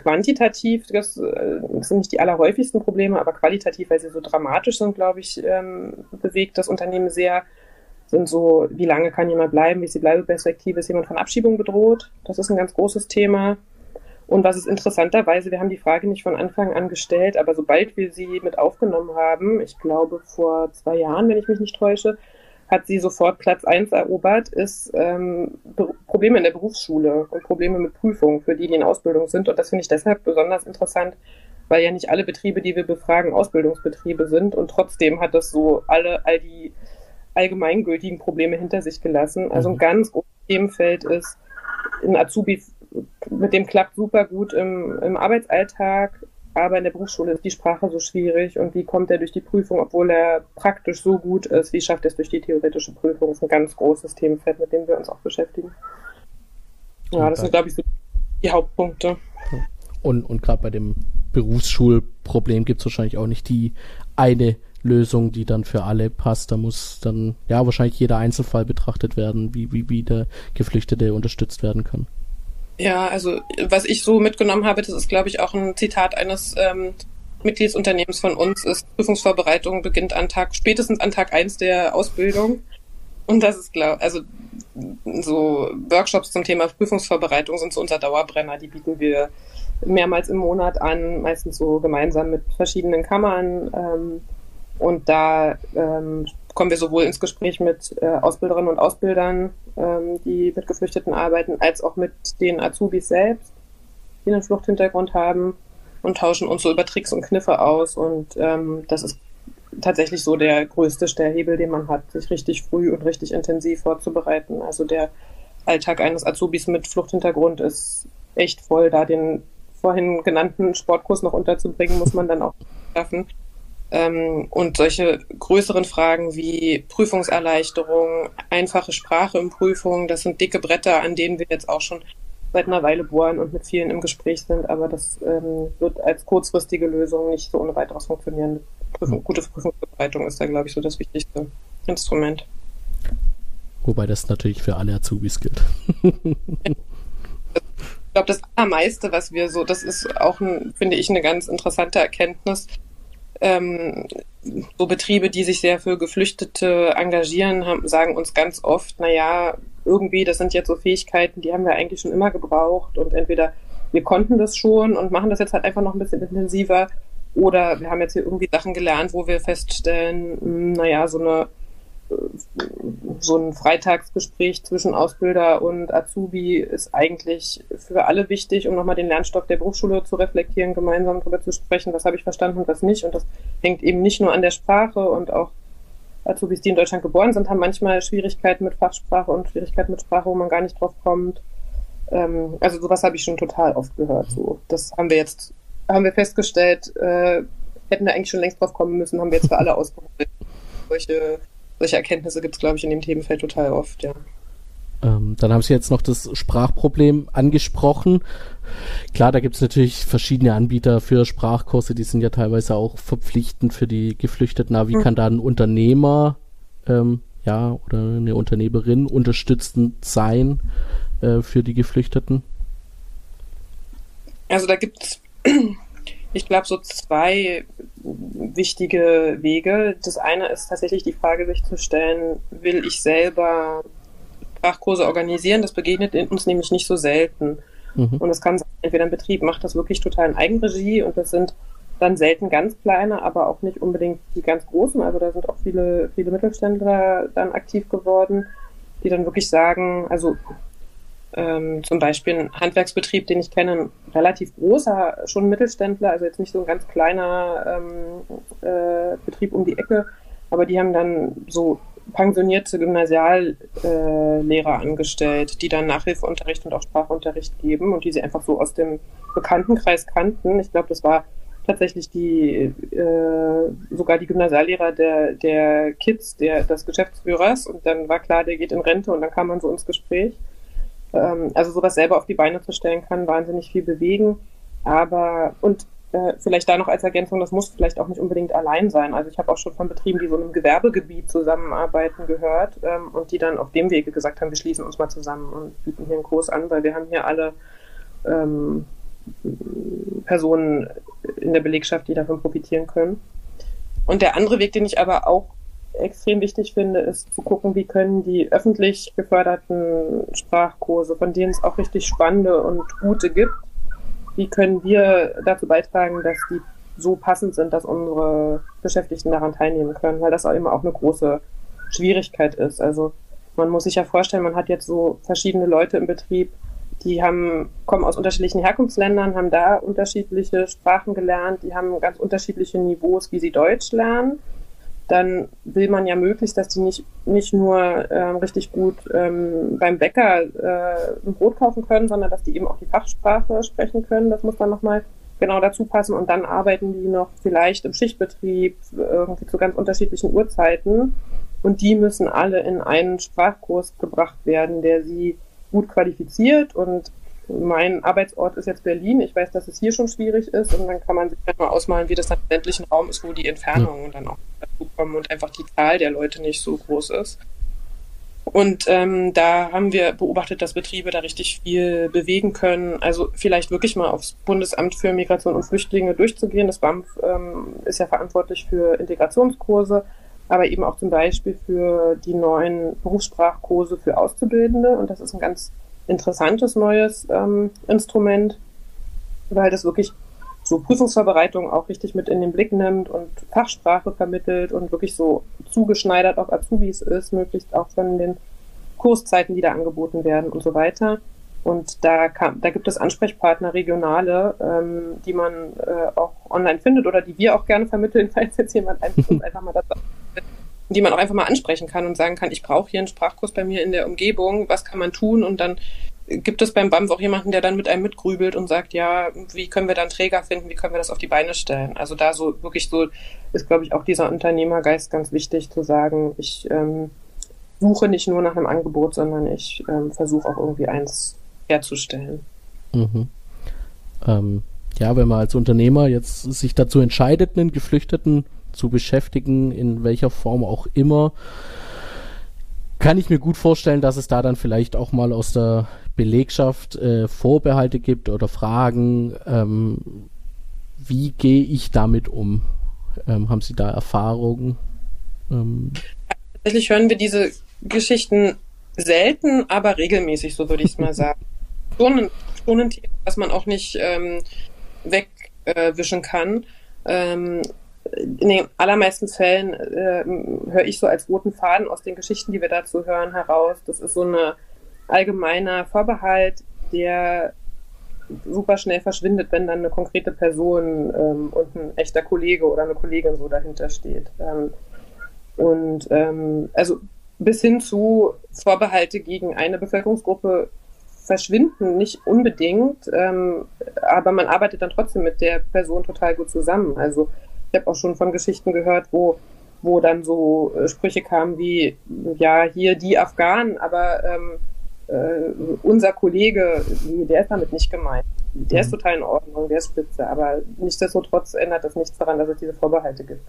quantitativ, das, äh, das, sind nicht die allerhäufigsten Probleme, aber qualitativ, weil sie so dramatisch sind, glaube ich, ähm, bewegt das Unternehmen sehr. Sind so, wie lange kann jemand bleiben, wie ist die Bleibeperspektive, ist jemand von Abschiebung bedroht? Das ist ein ganz großes Thema. Und was ist interessanterweise, wir haben die Frage nicht von Anfang an gestellt, aber sobald wir sie mit aufgenommen haben, ich glaube vor zwei Jahren, wenn ich mich nicht täusche, hat sie sofort Platz 1 erobert, ist ähm, Probleme in der Berufsschule und Probleme mit Prüfungen für die, die in Ausbildung sind. Und das finde ich deshalb besonders interessant, weil ja nicht alle Betriebe, die wir befragen, Ausbildungsbetriebe sind. Und trotzdem hat das so alle, all die allgemeingültigen Probleme hinter sich gelassen. Also ein mhm. ganz großes Themenfeld ist, ein Azubi, mit dem klappt super gut im, im Arbeitsalltag, aber in der Berufsschule ist die Sprache so schwierig und wie kommt er durch die Prüfung, obwohl er praktisch so gut ist, wie schafft er es durch die theoretische Prüfung? Das ist ein ganz großes Themenfeld, mit dem wir uns auch beschäftigen. Ja, das sind, glaube ich, so die Hauptpunkte. Und, und gerade bei dem Berufsschulproblem gibt es wahrscheinlich auch nicht die eine Lösung, die dann für alle passt. Da muss dann ja wahrscheinlich jeder Einzelfall betrachtet werden, wie, wie, wie der Geflüchtete unterstützt werden kann. Ja, also was ich so mitgenommen habe, das ist, glaube ich, auch ein Zitat eines ähm, Mitgliedsunternehmens von uns, ist Prüfungsvorbereitung beginnt an Tag, spätestens an Tag eins der Ausbildung. Und das ist, glaube also so Workshops zum Thema Prüfungsvorbereitung sind so unser Dauerbrenner. Die bieten wir mehrmals im Monat an, meistens so gemeinsam mit verschiedenen Kammern. Ähm, und da ähm, kommen wir sowohl ins Gespräch mit äh, Ausbilderinnen und Ausbildern, ähm, die mit Geflüchteten arbeiten, als auch mit den Azubis selbst, die einen Fluchthintergrund haben und tauschen uns so über Tricks und Kniffe aus. Und ähm, das ist tatsächlich so der größte Stellhebel, den man hat, sich richtig früh und richtig intensiv vorzubereiten. Also der Alltag eines Azubis mit Fluchthintergrund ist echt voll. Da den vorhin genannten Sportkurs noch unterzubringen, muss man dann auch schaffen. Ähm, und solche größeren Fragen wie Prüfungserleichterung, einfache Sprache in Prüfungen, das sind dicke Bretter, an denen wir jetzt auch schon seit einer Weile bohren und mit vielen im Gespräch sind, aber das ähm, wird als kurzfristige Lösung nicht so ohne weiteres funktionieren. Prüfung, gute Prüfungsvorbereitung ist da, glaube ich, so das wichtigste Instrument. Wobei das natürlich für alle Azubis gilt. ich glaube, das Allermeiste, was wir so, das ist auch, ein, finde ich, eine ganz interessante Erkenntnis, ähm, so Betriebe, die sich sehr für Geflüchtete engagieren, haben, sagen uns ganz oft, na ja, irgendwie, das sind jetzt so Fähigkeiten, die haben wir eigentlich schon immer gebraucht und entweder wir konnten das schon und machen das jetzt halt einfach noch ein bisschen intensiver oder wir haben jetzt hier irgendwie Sachen gelernt, wo wir feststellen, hm, naja, so eine so ein Freitagsgespräch zwischen Ausbilder und Azubi ist eigentlich für alle wichtig, um nochmal den Lernstoff der Berufsschule zu reflektieren, gemeinsam darüber zu sprechen, was habe ich verstanden und was nicht. Und das hängt eben nicht nur an der Sprache und auch Azubis, die in Deutschland geboren sind, haben manchmal Schwierigkeiten mit Fachsprache und Schwierigkeiten mit Sprache, wo man gar nicht drauf kommt. Ähm, also sowas habe ich schon total oft gehört. So, das haben wir jetzt, haben wir festgestellt, äh, hätten wir eigentlich schon längst drauf kommen müssen, haben wir jetzt für alle ausprobiert. Solche solche Erkenntnisse gibt es, glaube ich, in dem Themenfeld total oft, ja. Ähm, dann haben Sie jetzt noch das Sprachproblem angesprochen. Klar, da gibt es natürlich verschiedene Anbieter für Sprachkurse, die sind ja teilweise auch verpflichtend für die Geflüchteten. Aber wie mhm. kann da ein Unternehmer ähm, ja, oder eine Unternehmerin unterstützend sein äh, für die Geflüchteten? Also da gibt es ich glaube, so zwei wichtige Wege. Das eine ist tatsächlich die Frage, sich zu stellen, will ich selber Sprachkurse organisieren? Das begegnet uns nämlich nicht so selten. Mhm. Und es kann sein, entweder ein Betrieb macht das wirklich total in Eigenregie und das sind dann selten ganz kleine, aber auch nicht unbedingt die ganz großen. Also da sind auch viele, viele Mittelständler dann aktiv geworden, die dann wirklich sagen, also ähm, zum Beispiel ein Handwerksbetrieb, den ich kenne, ein relativ großer, schon Mittelständler, also jetzt nicht so ein ganz kleiner ähm, äh, Betrieb um die Ecke, aber die haben dann so pensionierte Gymnasiallehrer äh, angestellt, die dann Nachhilfeunterricht und auch Sprachunterricht geben und die sie einfach so aus dem Bekanntenkreis kannten. Ich glaube, das war tatsächlich die äh, sogar die Gymnasiallehrer der, der Kids, der des Geschäftsführers und dann war klar, der geht in Rente und dann kam man so ins Gespräch. Ähm, also sowas selber auf die Beine zu stellen, kann wahnsinnig viel bewegen. Aber und äh, vielleicht da noch als Ergänzung, das muss vielleicht auch nicht unbedingt allein sein. Also ich habe auch schon von Betrieben, die so in einem Gewerbegebiet zusammenarbeiten, gehört ähm, und die dann auf dem Wege gesagt haben, wir schließen uns mal zusammen und bieten hier einen Kurs an, weil wir haben hier alle ähm, Personen in der Belegschaft, die davon profitieren können. Und der andere Weg, den ich aber auch extrem wichtig finde, ist zu gucken, wie können die öffentlich geförderten Sprachkurse, von denen es auch richtig spannende und gute gibt, wie können wir dazu beitragen, dass die so passend sind, dass unsere Beschäftigten daran teilnehmen können, weil das auch immer auch eine große Schwierigkeit ist. Also man muss sich ja vorstellen, man hat jetzt so verschiedene Leute im Betrieb, die haben, kommen aus unterschiedlichen Herkunftsländern, haben da unterschiedliche Sprachen gelernt, die haben ganz unterschiedliche Niveaus, wie sie Deutsch lernen dann will man ja möglichst, dass die nicht, nicht nur äh, richtig gut ähm, beim Bäcker äh, ein Brot kaufen können, sondern dass die eben auch die Fachsprache sprechen können. Das muss dann nochmal genau dazu passen. Und dann arbeiten die noch vielleicht im Schichtbetrieb irgendwie zu ganz unterschiedlichen Uhrzeiten. Und die müssen alle in einen Sprachkurs gebracht werden, der sie gut qualifiziert und mein Arbeitsort ist jetzt Berlin. Ich weiß, dass es hier schon schwierig ist und dann kann man sich halt mal ausmalen, wie das dann im ländlichen Raum ist, wo die Entfernungen dann auch dazu kommen und einfach die Zahl der Leute nicht so groß ist. Und ähm, da haben wir beobachtet, dass Betriebe da richtig viel bewegen können. Also vielleicht wirklich mal aufs Bundesamt für Migration und Flüchtlinge durchzugehen. Das BAMF ähm, ist ja verantwortlich für Integrationskurse, aber eben auch zum Beispiel für die neuen Berufssprachkurse für Auszubildende. Und das ist ein ganz interessantes neues ähm, Instrument, weil das wirklich so Prüfungsvorbereitung auch richtig mit in den Blick nimmt und Fachsprache vermittelt und wirklich so zugeschneidert auf Azubis ist, möglichst auch von den Kurszeiten, die da angeboten werden und so weiter. Und da, kann, da gibt es Ansprechpartner, regionale, ähm, die man äh, auch online findet oder die wir auch gerne vermitteln, falls jetzt jemand einfach, einfach mal das die man auch einfach mal ansprechen kann und sagen kann, ich brauche hier einen Sprachkurs bei mir in der Umgebung, was kann man tun? Und dann gibt es beim BAMF auch jemanden, der dann mit einem mitgrübelt und sagt, ja, wie können wir dann Träger finden, wie können wir das auf die Beine stellen? Also da so wirklich so ist, glaube ich, auch dieser Unternehmergeist ganz wichtig zu sagen, ich ähm, suche nicht nur nach einem Angebot, sondern ich ähm, versuche auch irgendwie eins herzustellen. Mhm. Ähm, ja, wenn man als Unternehmer jetzt sich dazu entscheidet, einen Geflüchteten zu beschäftigen, in welcher Form auch immer, kann ich mir gut vorstellen, dass es da dann vielleicht auch mal aus der Belegschaft äh, Vorbehalte gibt oder Fragen, ähm, wie gehe ich damit um? Ähm, haben Sie da Erfahrungen? Ähm, Tatsächlich hören wir diese Geschichten selten, aber regelmäßig, so würde ich es mal sagen. Schon ein, schon ein Thema, was man auch nicht ähm, wegwischen äh, kann. Ähm, in den allermeisten Fällen äh, höre ich so als roten Faden aus den Geschichten, die wir dazu hören, heraus. Das ist so ein allgemeiner Vorbehalt, der super schnell verschwindet, wenn dann eine konkrete Person ähm, und ein echter Kollege oder eine Kollegin so dahinter steht. Ähm, und ähm, also bis hin zu Vorbehalte gegen eine Bevölkerungsgruppe verschwinden nicht unbedingt, ähm, aber man arbeitet dann trotzdem mit der Person total gut zusammen. Also ich habe auch schon von Geschichten gehört, wo, wo dann so äh, Sprüche kamen wie, ja, hier die Afghanen, aber ähm, äh, unser Kollege, der ist damit nicht gemeint. Der ist mhm. total in Ordnung, der ist spitze, aber nichtsdestotrotz ändert das nichts daran, dass es diese Vorbehalte gibt.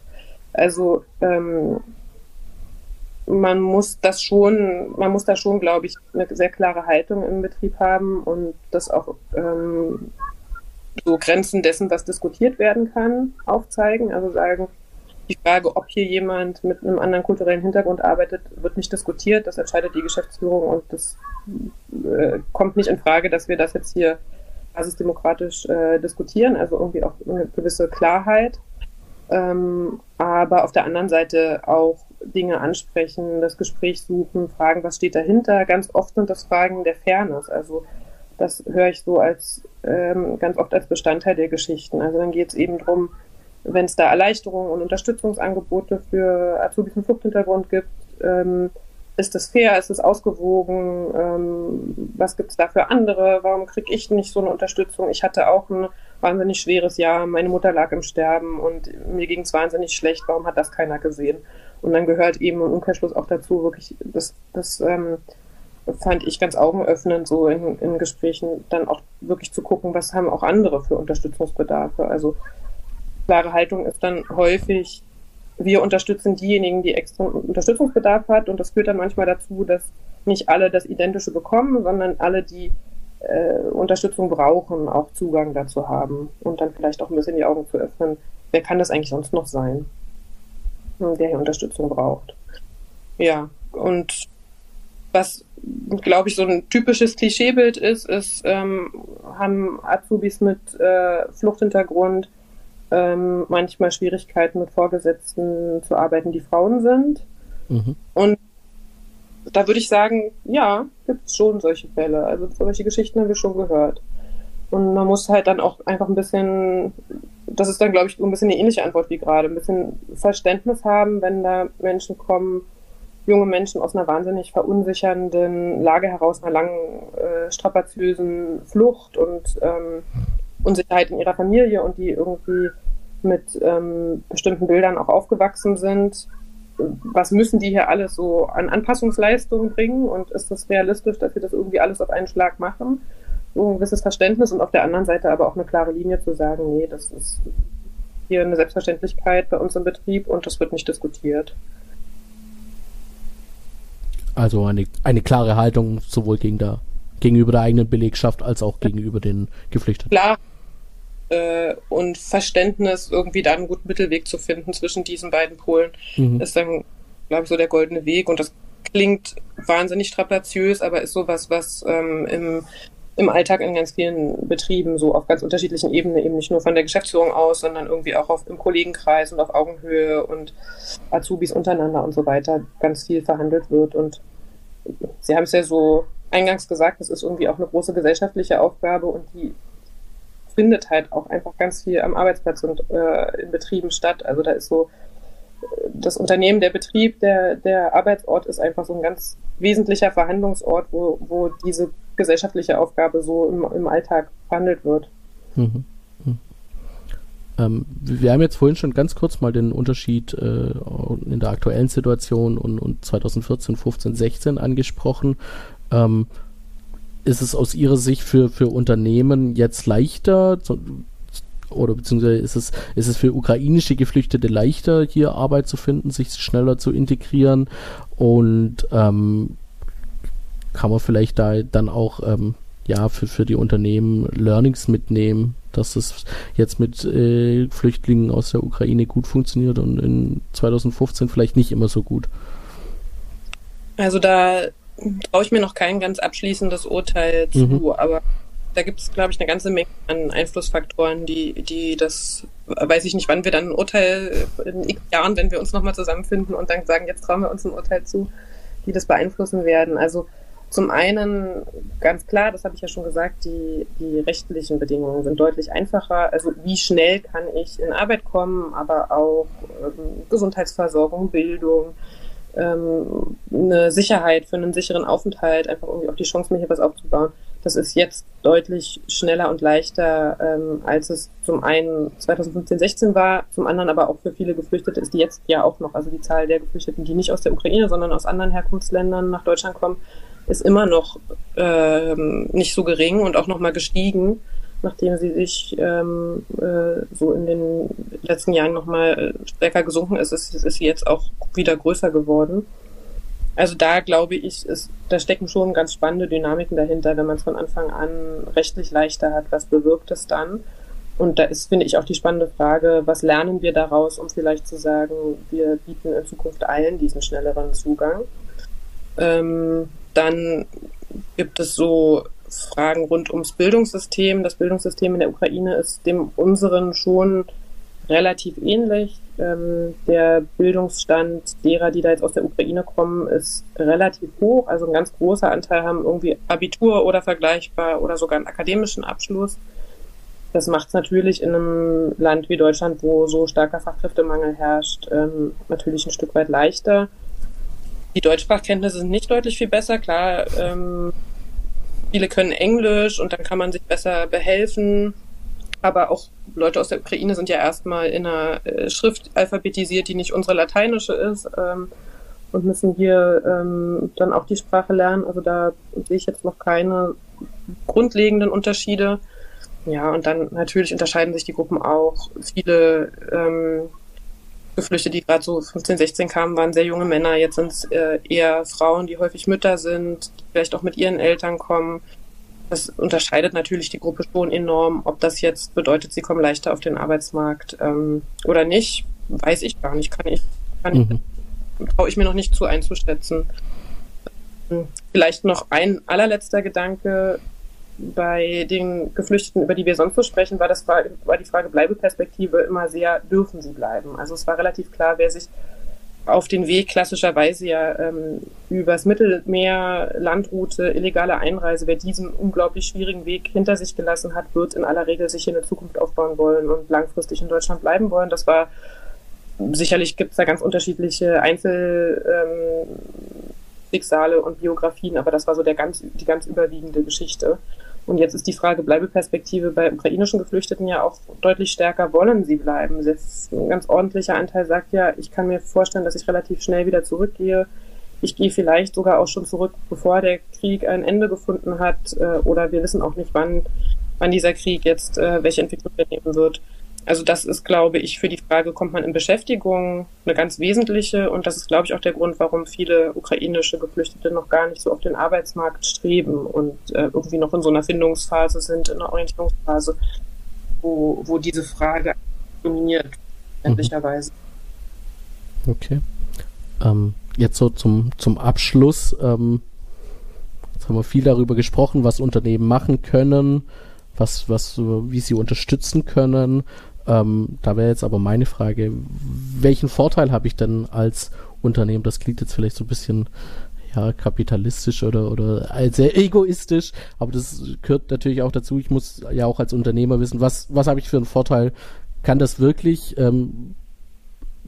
Also ähm, man muss das schon, man muss da schon, glaube ich, eine sehr klare Haltung im Betrieb haben und das auch ähm, so Grenzen dessen, was diskutiert werden kann, aufzeigen. Also sagen, die Frage, ob hier jemand mit einem anderen kulturellen Hintergrund arbeitet, wird nicht diskutiert. Das entscheidet die Geschäftsführung und das äh, kommt nicht in Frage, dass wir das jetzt hier basisdemokratisch äh, diskutieren. Also irgendwie auch eine gewisse Klarheit. Ähm, aber auf der anderen Seite auch Dinge ansprechen, das Gespräch suchen, fragen, was steht dahinter. Ganz oft sind das Fragen der Fairness. Also das höre ich so als ähm, ganz oft als Bestandteil der Geschichten. Also dann geht es eben darum, wenn es da Erleichterungen und Unterstützungsangebote für Azubis mit Fluchthintergrund gibt, ähm, ist das fair, ist es ausgewogen, ähm, was gibt es da für andere, warum kriege ich nicht so eine Unterstützung? Ich hatte auch ein wahnsinnig schweres Jahr, meine Mutter lag im Sterben und mir ging es wahnsinnig schlecht, warum hat das keiner gesehen? Und dann gehört eben im Umkehrschluss auch dazu, wirklich, das, das ähm, fand ich ganz augenöffnend, so in, in Gesprächen dann auch wirklich zu gucken, was haben auch andere für Unterstützungsbedarfe. Also klare Haltung ist dann häufig, wir unterstützen diejenigen, die extra Unterstützungsbedarf hat. Und das führt dann manchmal dazu, dass nicht alle das Identische bekommen, sondern alle, die äh, Unterstützung brauchen, auch Zugang dazu haben und dann vielleicht auch ein bisschen die Augen zu öffnen, wer kann das eigentlich sonst noch sein, der hier Unterstützung braucht. Ja, und was, glaube ich, so ein typisches Klischeebild ist, ist, ähm, haben Azubis mit äh, Fluchthintergrund ähm, manchmal Schwierigkeiten mit Vorgesetzten zu arbeiten, die Frauen sind. Mhm. Und da würde ich sagen, ja, gibt es schon solche Fälle. Also solche Geschichten haben wir schon gehört. Und man muss halt dann auch einfach ein bisschen, das ist dann, glaube ich, ein bisschen eine ähnliche Antwort wie gerade, ein bisschen Verständnis haben, wenn da Menschen kommen, junge Menschen aus einer wahnsinnig verunsichernden Lage heraus, einer langen, äh, strapaziösen Flucht und ähm, Unsicherheit in ihrer Familie und die irgendwie mit ähm, bestimmten Bildern auch aufgewachsen sind. Was müssen die hier alles so an Anpassungsleistungen bringen und ist das realistisch, dass wir das irgendwie alles auf einen Schlag machen? So ein gewisses Verständnis und auf der anderen Seite aber auch eine klare Linie zu sagen, nee, das ist hier eine Selbstverständlichkeit bei uns im Betrieb und das wird nicht diskutiert. Also eine, eine klare Haltung sowohl gegen der, gegenüber der eigenen Belegschaft als auch gegenüber den Geflüchteten. Klar, äh, und Verständnis, irgendwie da einen guten Mittelweg zu finden zwischen diesen beiden Polen, mhm. ist dann, glaube ich, so der goldene Weg. Und das klingt wahnsinnig strapaziös, aber ist sowas, was ähm, im, im Alltag in ganz vielen Betrieben so auf ganz unterschiedlichen Ebenen, eben nicht nur von der Geschäftsführung aus, sondern irgendwie auch auf, im Kollegenkreis und auf Augenhöhe und Azubis untereinander und so weiter ganz viel verhandelt wird. Und Sie haben es ja so eingangs gesagt, das ist irgendwie auch eine große gesellschaftliche Aufgabe und die findet halt auch einfach ganz viel am Arbeitsplatz und äh, in Betrieben statt. Also da ist so das Unternehmen, der Betrieb, der, der Arbeitsort ist einfach so ein ganz wesentlicher Verhandlungsort, wo, wo diese gesellschaftliche Aufgabe so im, im Alltag verhandelt wird. Mhm. Mhm. Ähm, wir haben jetzt vorhin schon ganz kurz mal den Unterschied äh, in der aktuellen Situation und, und 2014, 15, 16 angesprochen. Ähm, ist es aus Ihrer Sicht für, für Unternehmen jetzt leichter oder beziehungsweise ist es, ist es für ukrainische Geflüchtete leichter, hier Arbeit zu finden, sich schneller zu integrieren und ähm, kann man vielleicht da dann auch ähm, ja für, für die Unternehmen Learnings mitnehmen, dass es jetzt mit äh, Flüchtlingen aus der Ukraine gut funktioniert und in 2015 vielleicht nicht immer so gut. Also da traue ich mir noch kein ganz abschließendes Urteil zu, mhm. aber da gibt es, glaube ich, eine ganze Menge an Einflussfaktoren, die, die das, weiß ich nicht, wann wir dann ein Urteil in x Jahren, wenn wir uns nochmal zusammenfinden und dann sagen, jetzt trauen wir uns ein Urteil zu, die das beeinflussen werden. Also zum einen ganz klar, das habe ich ja schon gesagt, die, die rechtlichen Bedingungen sind deutlich einfacher. Also wie schnell kann ich in Arbeit kommen, aber auch ähm, Gesundheitsversorgung, Bildung, ähm, eine Sicherheit für einen sicheren Aufenthalt, einfach irgendwie auch die Chance, mir hier was aufzubauen. Das ist jetzt deutlich schneller und leichter, ähm, als es zum einen 2015, 16 war, zum anderen aber auch für viele Geflüchtete ist die jetzt ja auch noch. Also die Zahl der Geflüchteten, die nicht aus der Ukraine, sondern aus anderen Herkunftsländern nach Deutschland kommen, ist immer noch ähm, nicht so gering und auch nochmal gestiegen nachdem sie sich ähm, äh, so in den letzten Jahren nochmal stärker gesunken ist, ist, ist sie jetzt auch wieder größer geworden. Also da glaube ich, ist, da stecken schon ganz spannende Dynamiken dahinter, wenn man es von Anfang an rechtlich leichter hat. Was bewirkt es dann? Und da ist, finde ich, auch die spannende Frage, was lernen wir daraus, um vielleicht zu sagen, wir bieten in Zukunft allen diesen schnelleren Zugang. Ähm, dann gibt es so Fragen rund ums Bildungssystem. Das Bildungssystem in der Ukraine ist dem unseren schon relativ ähnlich. Ähm, der Bildungsstand derer, die da jetzt aus der Ukraine kommen, ist relativ hoch. Also ein ganz großer Anteil haben irgendwie Abitur oder vergleichbar oder sogar einen akademischen Abschluss. Das macht es natürlich in einem Land wie Deutschland, wo so starker Fachkräftemangel herrscht, ähm, natürlich ein Stück weit leichter. Die Deutschsprachkenntnisse sind nicht deutlich viel besser. Klar, ähm, viele können Englisch und dann kann man sich besser behelfen. Aber auch Leute aus der Ukraine sind ja erstmal in einer äh, Schrift alphabetisiert, die nicht unsere lateinische ist ähm, und müssen hier ähm, dann auch die Sprache lernen. Also da sehe ich jetzt noch keine grundlegenden Unterschiede. Ja, und dann natürlich unterscheiden sich die Gruppen auch. Viele ähm, Geflüchtete, die gerade so 15, 16 kamen, waren sehr junge Männer. Jetzt sind es äh, eher Frauen, die häufig Mütter sind, die vielleicht auch mit ihren Eltern kommen. Das unterscheidet natürlich die Gruppe schon enorm. Ob das jetzt bedeutet, sie kommen leichter auf den Arbeitsmarkt ähm, oder nicht, weiß ich gar nicht. Kann ich, kann mhm. traue ich mir noch nicht zu einzuschätzen. Vielleicht noch ein allerletzter Gedanke bei den Geflüchteten, über die wir sonst so sprechen, war das war, die Frage Bleibeperspektive immer sehr, dürfen sie bleiben? Also es war relativ klar, wer sich auf den Weg klassischerweise ja ähm, übers Mittelmeer, Landroute, illegale Einreise, wer diesen unglaublich schwierigen Weg hinter sich gelassen hat, wird in aller Regel sich hier eine Zukunft aufbauen wollen und langfristig in Deutschland bleiben wollen. Das war sicherlich gibt es da ganz unterschiedliche Einzelschicksale ähm, und Biografien, aber das war so der ganz, die ganz überwiegende Geschichte. Und jetzt ist die Frage Bleibeperspektive bei ukrainischen Geflüchteten ja auch deutlich stärker. Wollen sie bleiben? Jetzt ein ganz ordentlicher Anteil sagt ja, ich kann mir vorstellen, dass ich relativ schnell wieder zurückgehe. Ich gehe vielleicht sogar auch schon zurück, bevor der Krieg ein Ende gefunden hat. Äh, oder wir wissen auch nicht, wann, wann dieser Krieg jetzt, äh, welche Entwicklung er nehmen wird. Also das ist, glaube ich, für die Frage, kommt man in Beschäftigung, eine ganz wesentliche. Und das ist, glaube ich, auch der Grund, warum viele ukrainische Geflüchtete noch gar nicht so auf den Arbeitsmarkt streben und äh, irgendwie noch in so einer Findungsphase sind, in einer Orientierungsphase, wo, wo diese Frage dominiert, endlicherweise. Mhm. Okay. Ähm, jetzt so zum, zum Abschluss. Ähm, jetzt haben wir viel darüber gesprochen, was Unternehmen machen können, was, was, wie sie unterstützen können. Ähm, da wäre jetzt aber meine Frage, welchen Vorteil habe ich denn als Unternehmen? Das klingt jetzt vielleicht so ein bisschen ja, kapitalistisch oder, oder sehr egoistisch, aber das gehört natürlich auch dazu. Ich muss ja auch als Unternehmer wissen, was, was habe ich für einen Vorteil? Kann das wirklich ähm,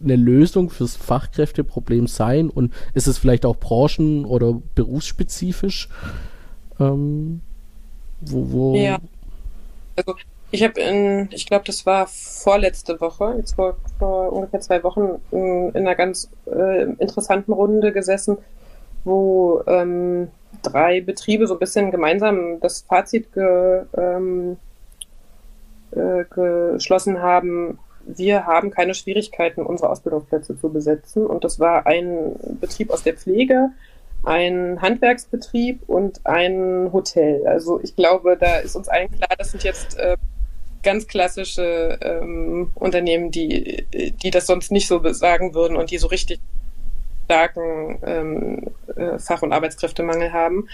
eine Lösung fürs Fachkräfteproblem sein und ist es vielleicht auch branchen- oder berufsspezifisch? Ähm, wo, wo, ja. Also ich habe in, ich glaube, das war vorletzte Woche, jetzt vor, vor ungefähr zwei Wochen, in, in einer ganz äh, interessanten Runde gesessen, wo ähm, drei Betriebe so ein bisschen gemeinsam das Fazit ge, ähm, äh, geschlossen haben, wir haben keine Schwierigkeiten, unsere Ausbildungsplätze zu besetzen. Und das war ein Betrieb aus der Pflege, ein Handwerksbetrieb und ein Hotel. Also ich glaube, da ist uns allen klar, das sind jetzt äh, ganz klassische ähm, Unternehmen, die, die das sonst nicht so sagen würden und die so richtig starken ähm, äh, Fach- und Arbeitskräftemangel haben.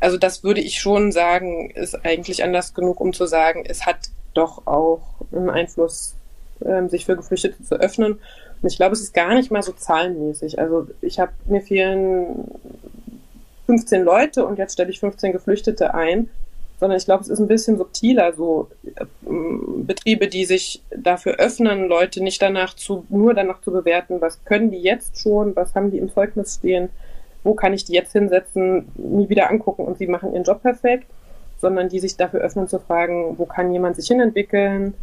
Also das würde ich schon sagen, ist eigentlich anders genug, um zu sagen, es hat doch auch einen Einfluss, ähm, sich für Geflüchtete zu öffnen. Und ich glaube, es ist gar nicht mal so zahlenmäßig. Also ich habe mir fehlen 15 Leute und jetzt stelle ich 15 Geflüchtete ein sondern ich glaube, es ist ein bisschen subtiler, so äh, Betriebe, die sich dafür öffnen, Leute nicht danach zu, nur danach zu bewerten, was können die jetzt schon, was haben die im Zeugnis stehen, wo kann ich die jetzt hinsetzen, nie wieder angucken und sie machen ihren Job perfekt, sondern die sich dafür öffnen zu fragen, wo kann jemand sich hinentwickeln,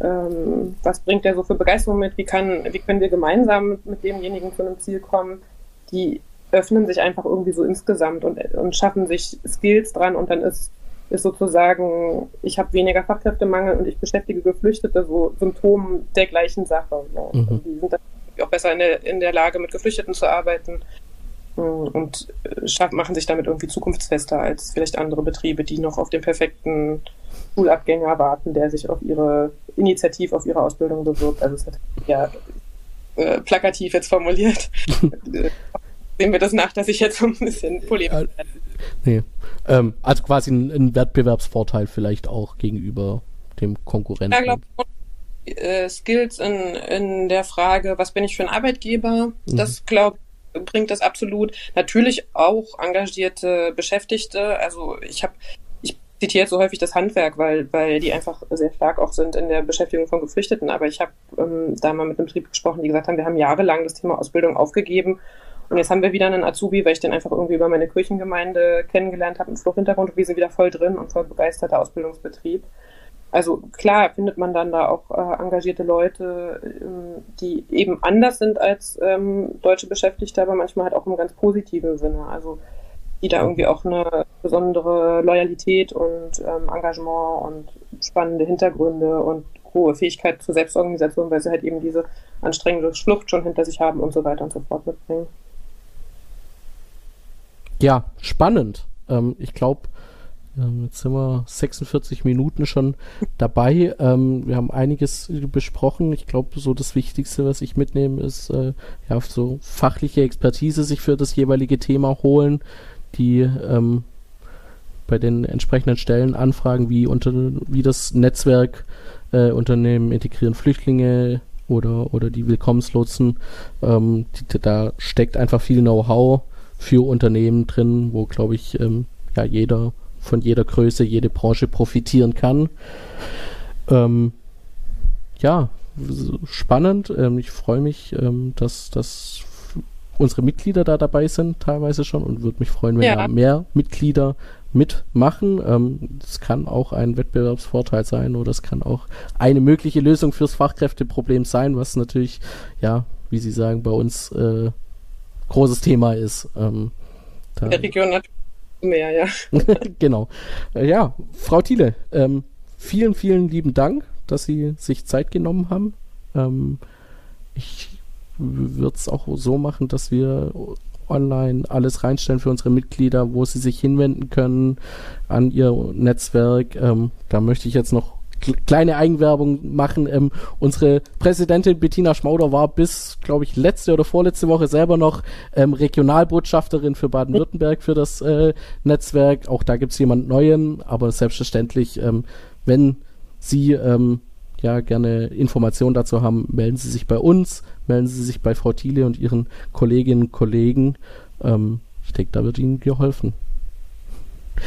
ähm, was bringt der so für Begeisterung mit, wie, kann, wie können wir gemeinsam mit demjenigen zu einem Ziel kommen, die öffnen sich einfach irgendwie so insgesamt und, und schaffen sich Skills dran und dann ist ist sozusagen, ich habe weniger Fachkräftemangel und ich beschäftige Geflüchtete, so Symptom der gleichen Sache. Ja. Mhm. Die sind dann auch besser in der, in der Lage, mit Geflüchteten zu arbeiten. und schaff, machen sich damit irgendwie zukunftsfester als vielleicht andere Betriebe, die noch auf den perfekten Schulabgänger warten, der sich auf ihre Initiativ auf ihre Ausbildung bewirbt. Also es hat ja äh, plakativ jetzt formuliert. Sehen wir das nach, dass ich jetzt so ein bisschen polemisch äh, nee. ähm, Also quasi ein, ein, Wettbewerbsvorteil vielleicht auch gegenüber dem Konkurrenten. Ja, glaube äh, Skills in, in der Frage, was bin ich für ein Arbeitgeber, mhm. das glaube bringt das absolut. Natürlich auch engagierte Beschäftigte. Also ich habe zitiere jetzt so häufig das Handwerk, weil, weil die einfach sehr stark auch sind in der Beschäftigung von Geflüchteten. Aber ich habe ähm, da mal mit einem Betrieb gesprochen, die gesagt haben, wir haben jahrelang das Thema Ausbildung aufgegeben. Und jetzt haben wir wieder einen Azubi, weil ich den einfach irgendwie über meine Kirchengemeinde kennengelernt habe im Fluchthintergrund. Und wir sind wieder voll drin und voll begeisterter Ausbildungsbetrieb. Also klar findet man dann da auch äh, engagierte Leute, ähm, die eben anders sind als ähm, deutsche Beschäftigte, aber manchmal halt auch im ganz positiven Sinne. Also die da irgendwie auch eine besondere Loyalität und ähm, Engagement und spannende Hintergründe und hohe Fähigkeit zur Selbstorganisation, weil sie halt eben diese anstrengende Schlucht schon hinter sich haben und so weiter und so fort mitbringen. Ja, spannend. Ähm, ich glaube, ähm, jetzt sind wir 46 Minuten schon dabei. Ähm, wir haben einiges besprochen. Ich glaube, so das Wichtigste, was ich mitnehme, ist äh, ja so fachliche Expertise sich für das jeweilige Thema holen, die ähm, bei den entsprechenden Stellen anfragen, wie, unter, wie das Netzwerk äh, Unternehmen integrieren Flüchtlinge oder, oder die Willkommenslotsen. Ähm, die, da steckt einfach viel Know-how für Unternehmen drin, wo, glaube ich, ähm, ja, jeder von jeder Größe, jede Branche profitieren kann. Ähm, ja, spannend. Ähm, ich freue mich, ähm, dass, dass unsere Mitglieder da dabei sind, teilweise schon, und würde mich freuen, wenn ja. da mehr Mitglieder mitmachen. Ähm, das kann auch ein Wettbewerbsvorteil sein oder es kann auch eine mögliche Lösung fürs Fachkräfteproblem sein, was natürlich, ja, wie Sie sagen, bei uns äh, großes Thema ist. Ähm, da Der Region natürlich mehr, ja. genau. Äh, ja, Frau Thiele, ähm, vielen, vielen lieben Dank, dass Sie sich Zeit genommen haben. Ähm, ich würde es auch so machen, dass wir online alles reinstellen für unsere Mitglieder, wo sie sich hinwenden können an ihr Netzwerk. Ähm, da möchte ich jetzt noch kleine Eigenwerbung machen. Ähm, unsere Präsidentin Bettina Schmauder war bis, glaube ich, letzte oder vorletzte Woche selber noch ähm, Regionalbotschafterin für Baden-Württemberg für das äh, Netzwerk. Auch da gibt es jemand Neuen, aber selbstverständlich, ähm, wenn Sie ähm, ja gerne Informationen dazu haben, melden Sie sich bei uns, melden Sie sich bei Frau Thiele und Ihren Kolleginnen und Kollegen. Ähm, ich denke, da wird Ihnen geholfen.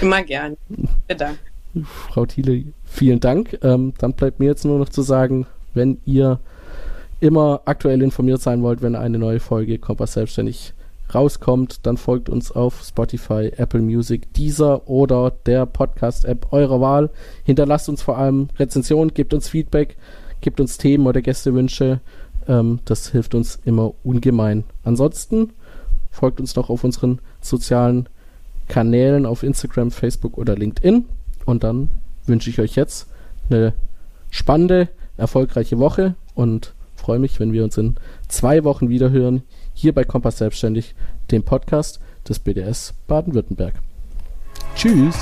Immer gern. Bitte. Frau Thiele, vielen Dank. Ähm, dann bleibt mir jetzt nur noch zu sagen, wenn ihr immer aktuell informiert sein wollt, wenn eine neue Folge Kompass selbstständig rauskommt, dann folgt uns auf Spotify, Apple Music, Deezer oder der Podcast-App eurer Wahl. Hinterlasst uns vor allem Rezensionen, gebt uns Feedback, gebt uns Themen oder Gästewünsche. Ähm, das hilft uns immer ungemein. Ansonsten folgt uns noch auf unseren sozialen Kanälen auf Instagram, Facebook oder LinkedIn. Und dann wünsche ich euch jetzt eine spannende, erfolgreiche Woche und freue mich, wenn wir uns in zwei Wochen wieder hören hier bei Kompass Selbstständig, dem Podcast des BDS Baden-Württemberg. Tschüss!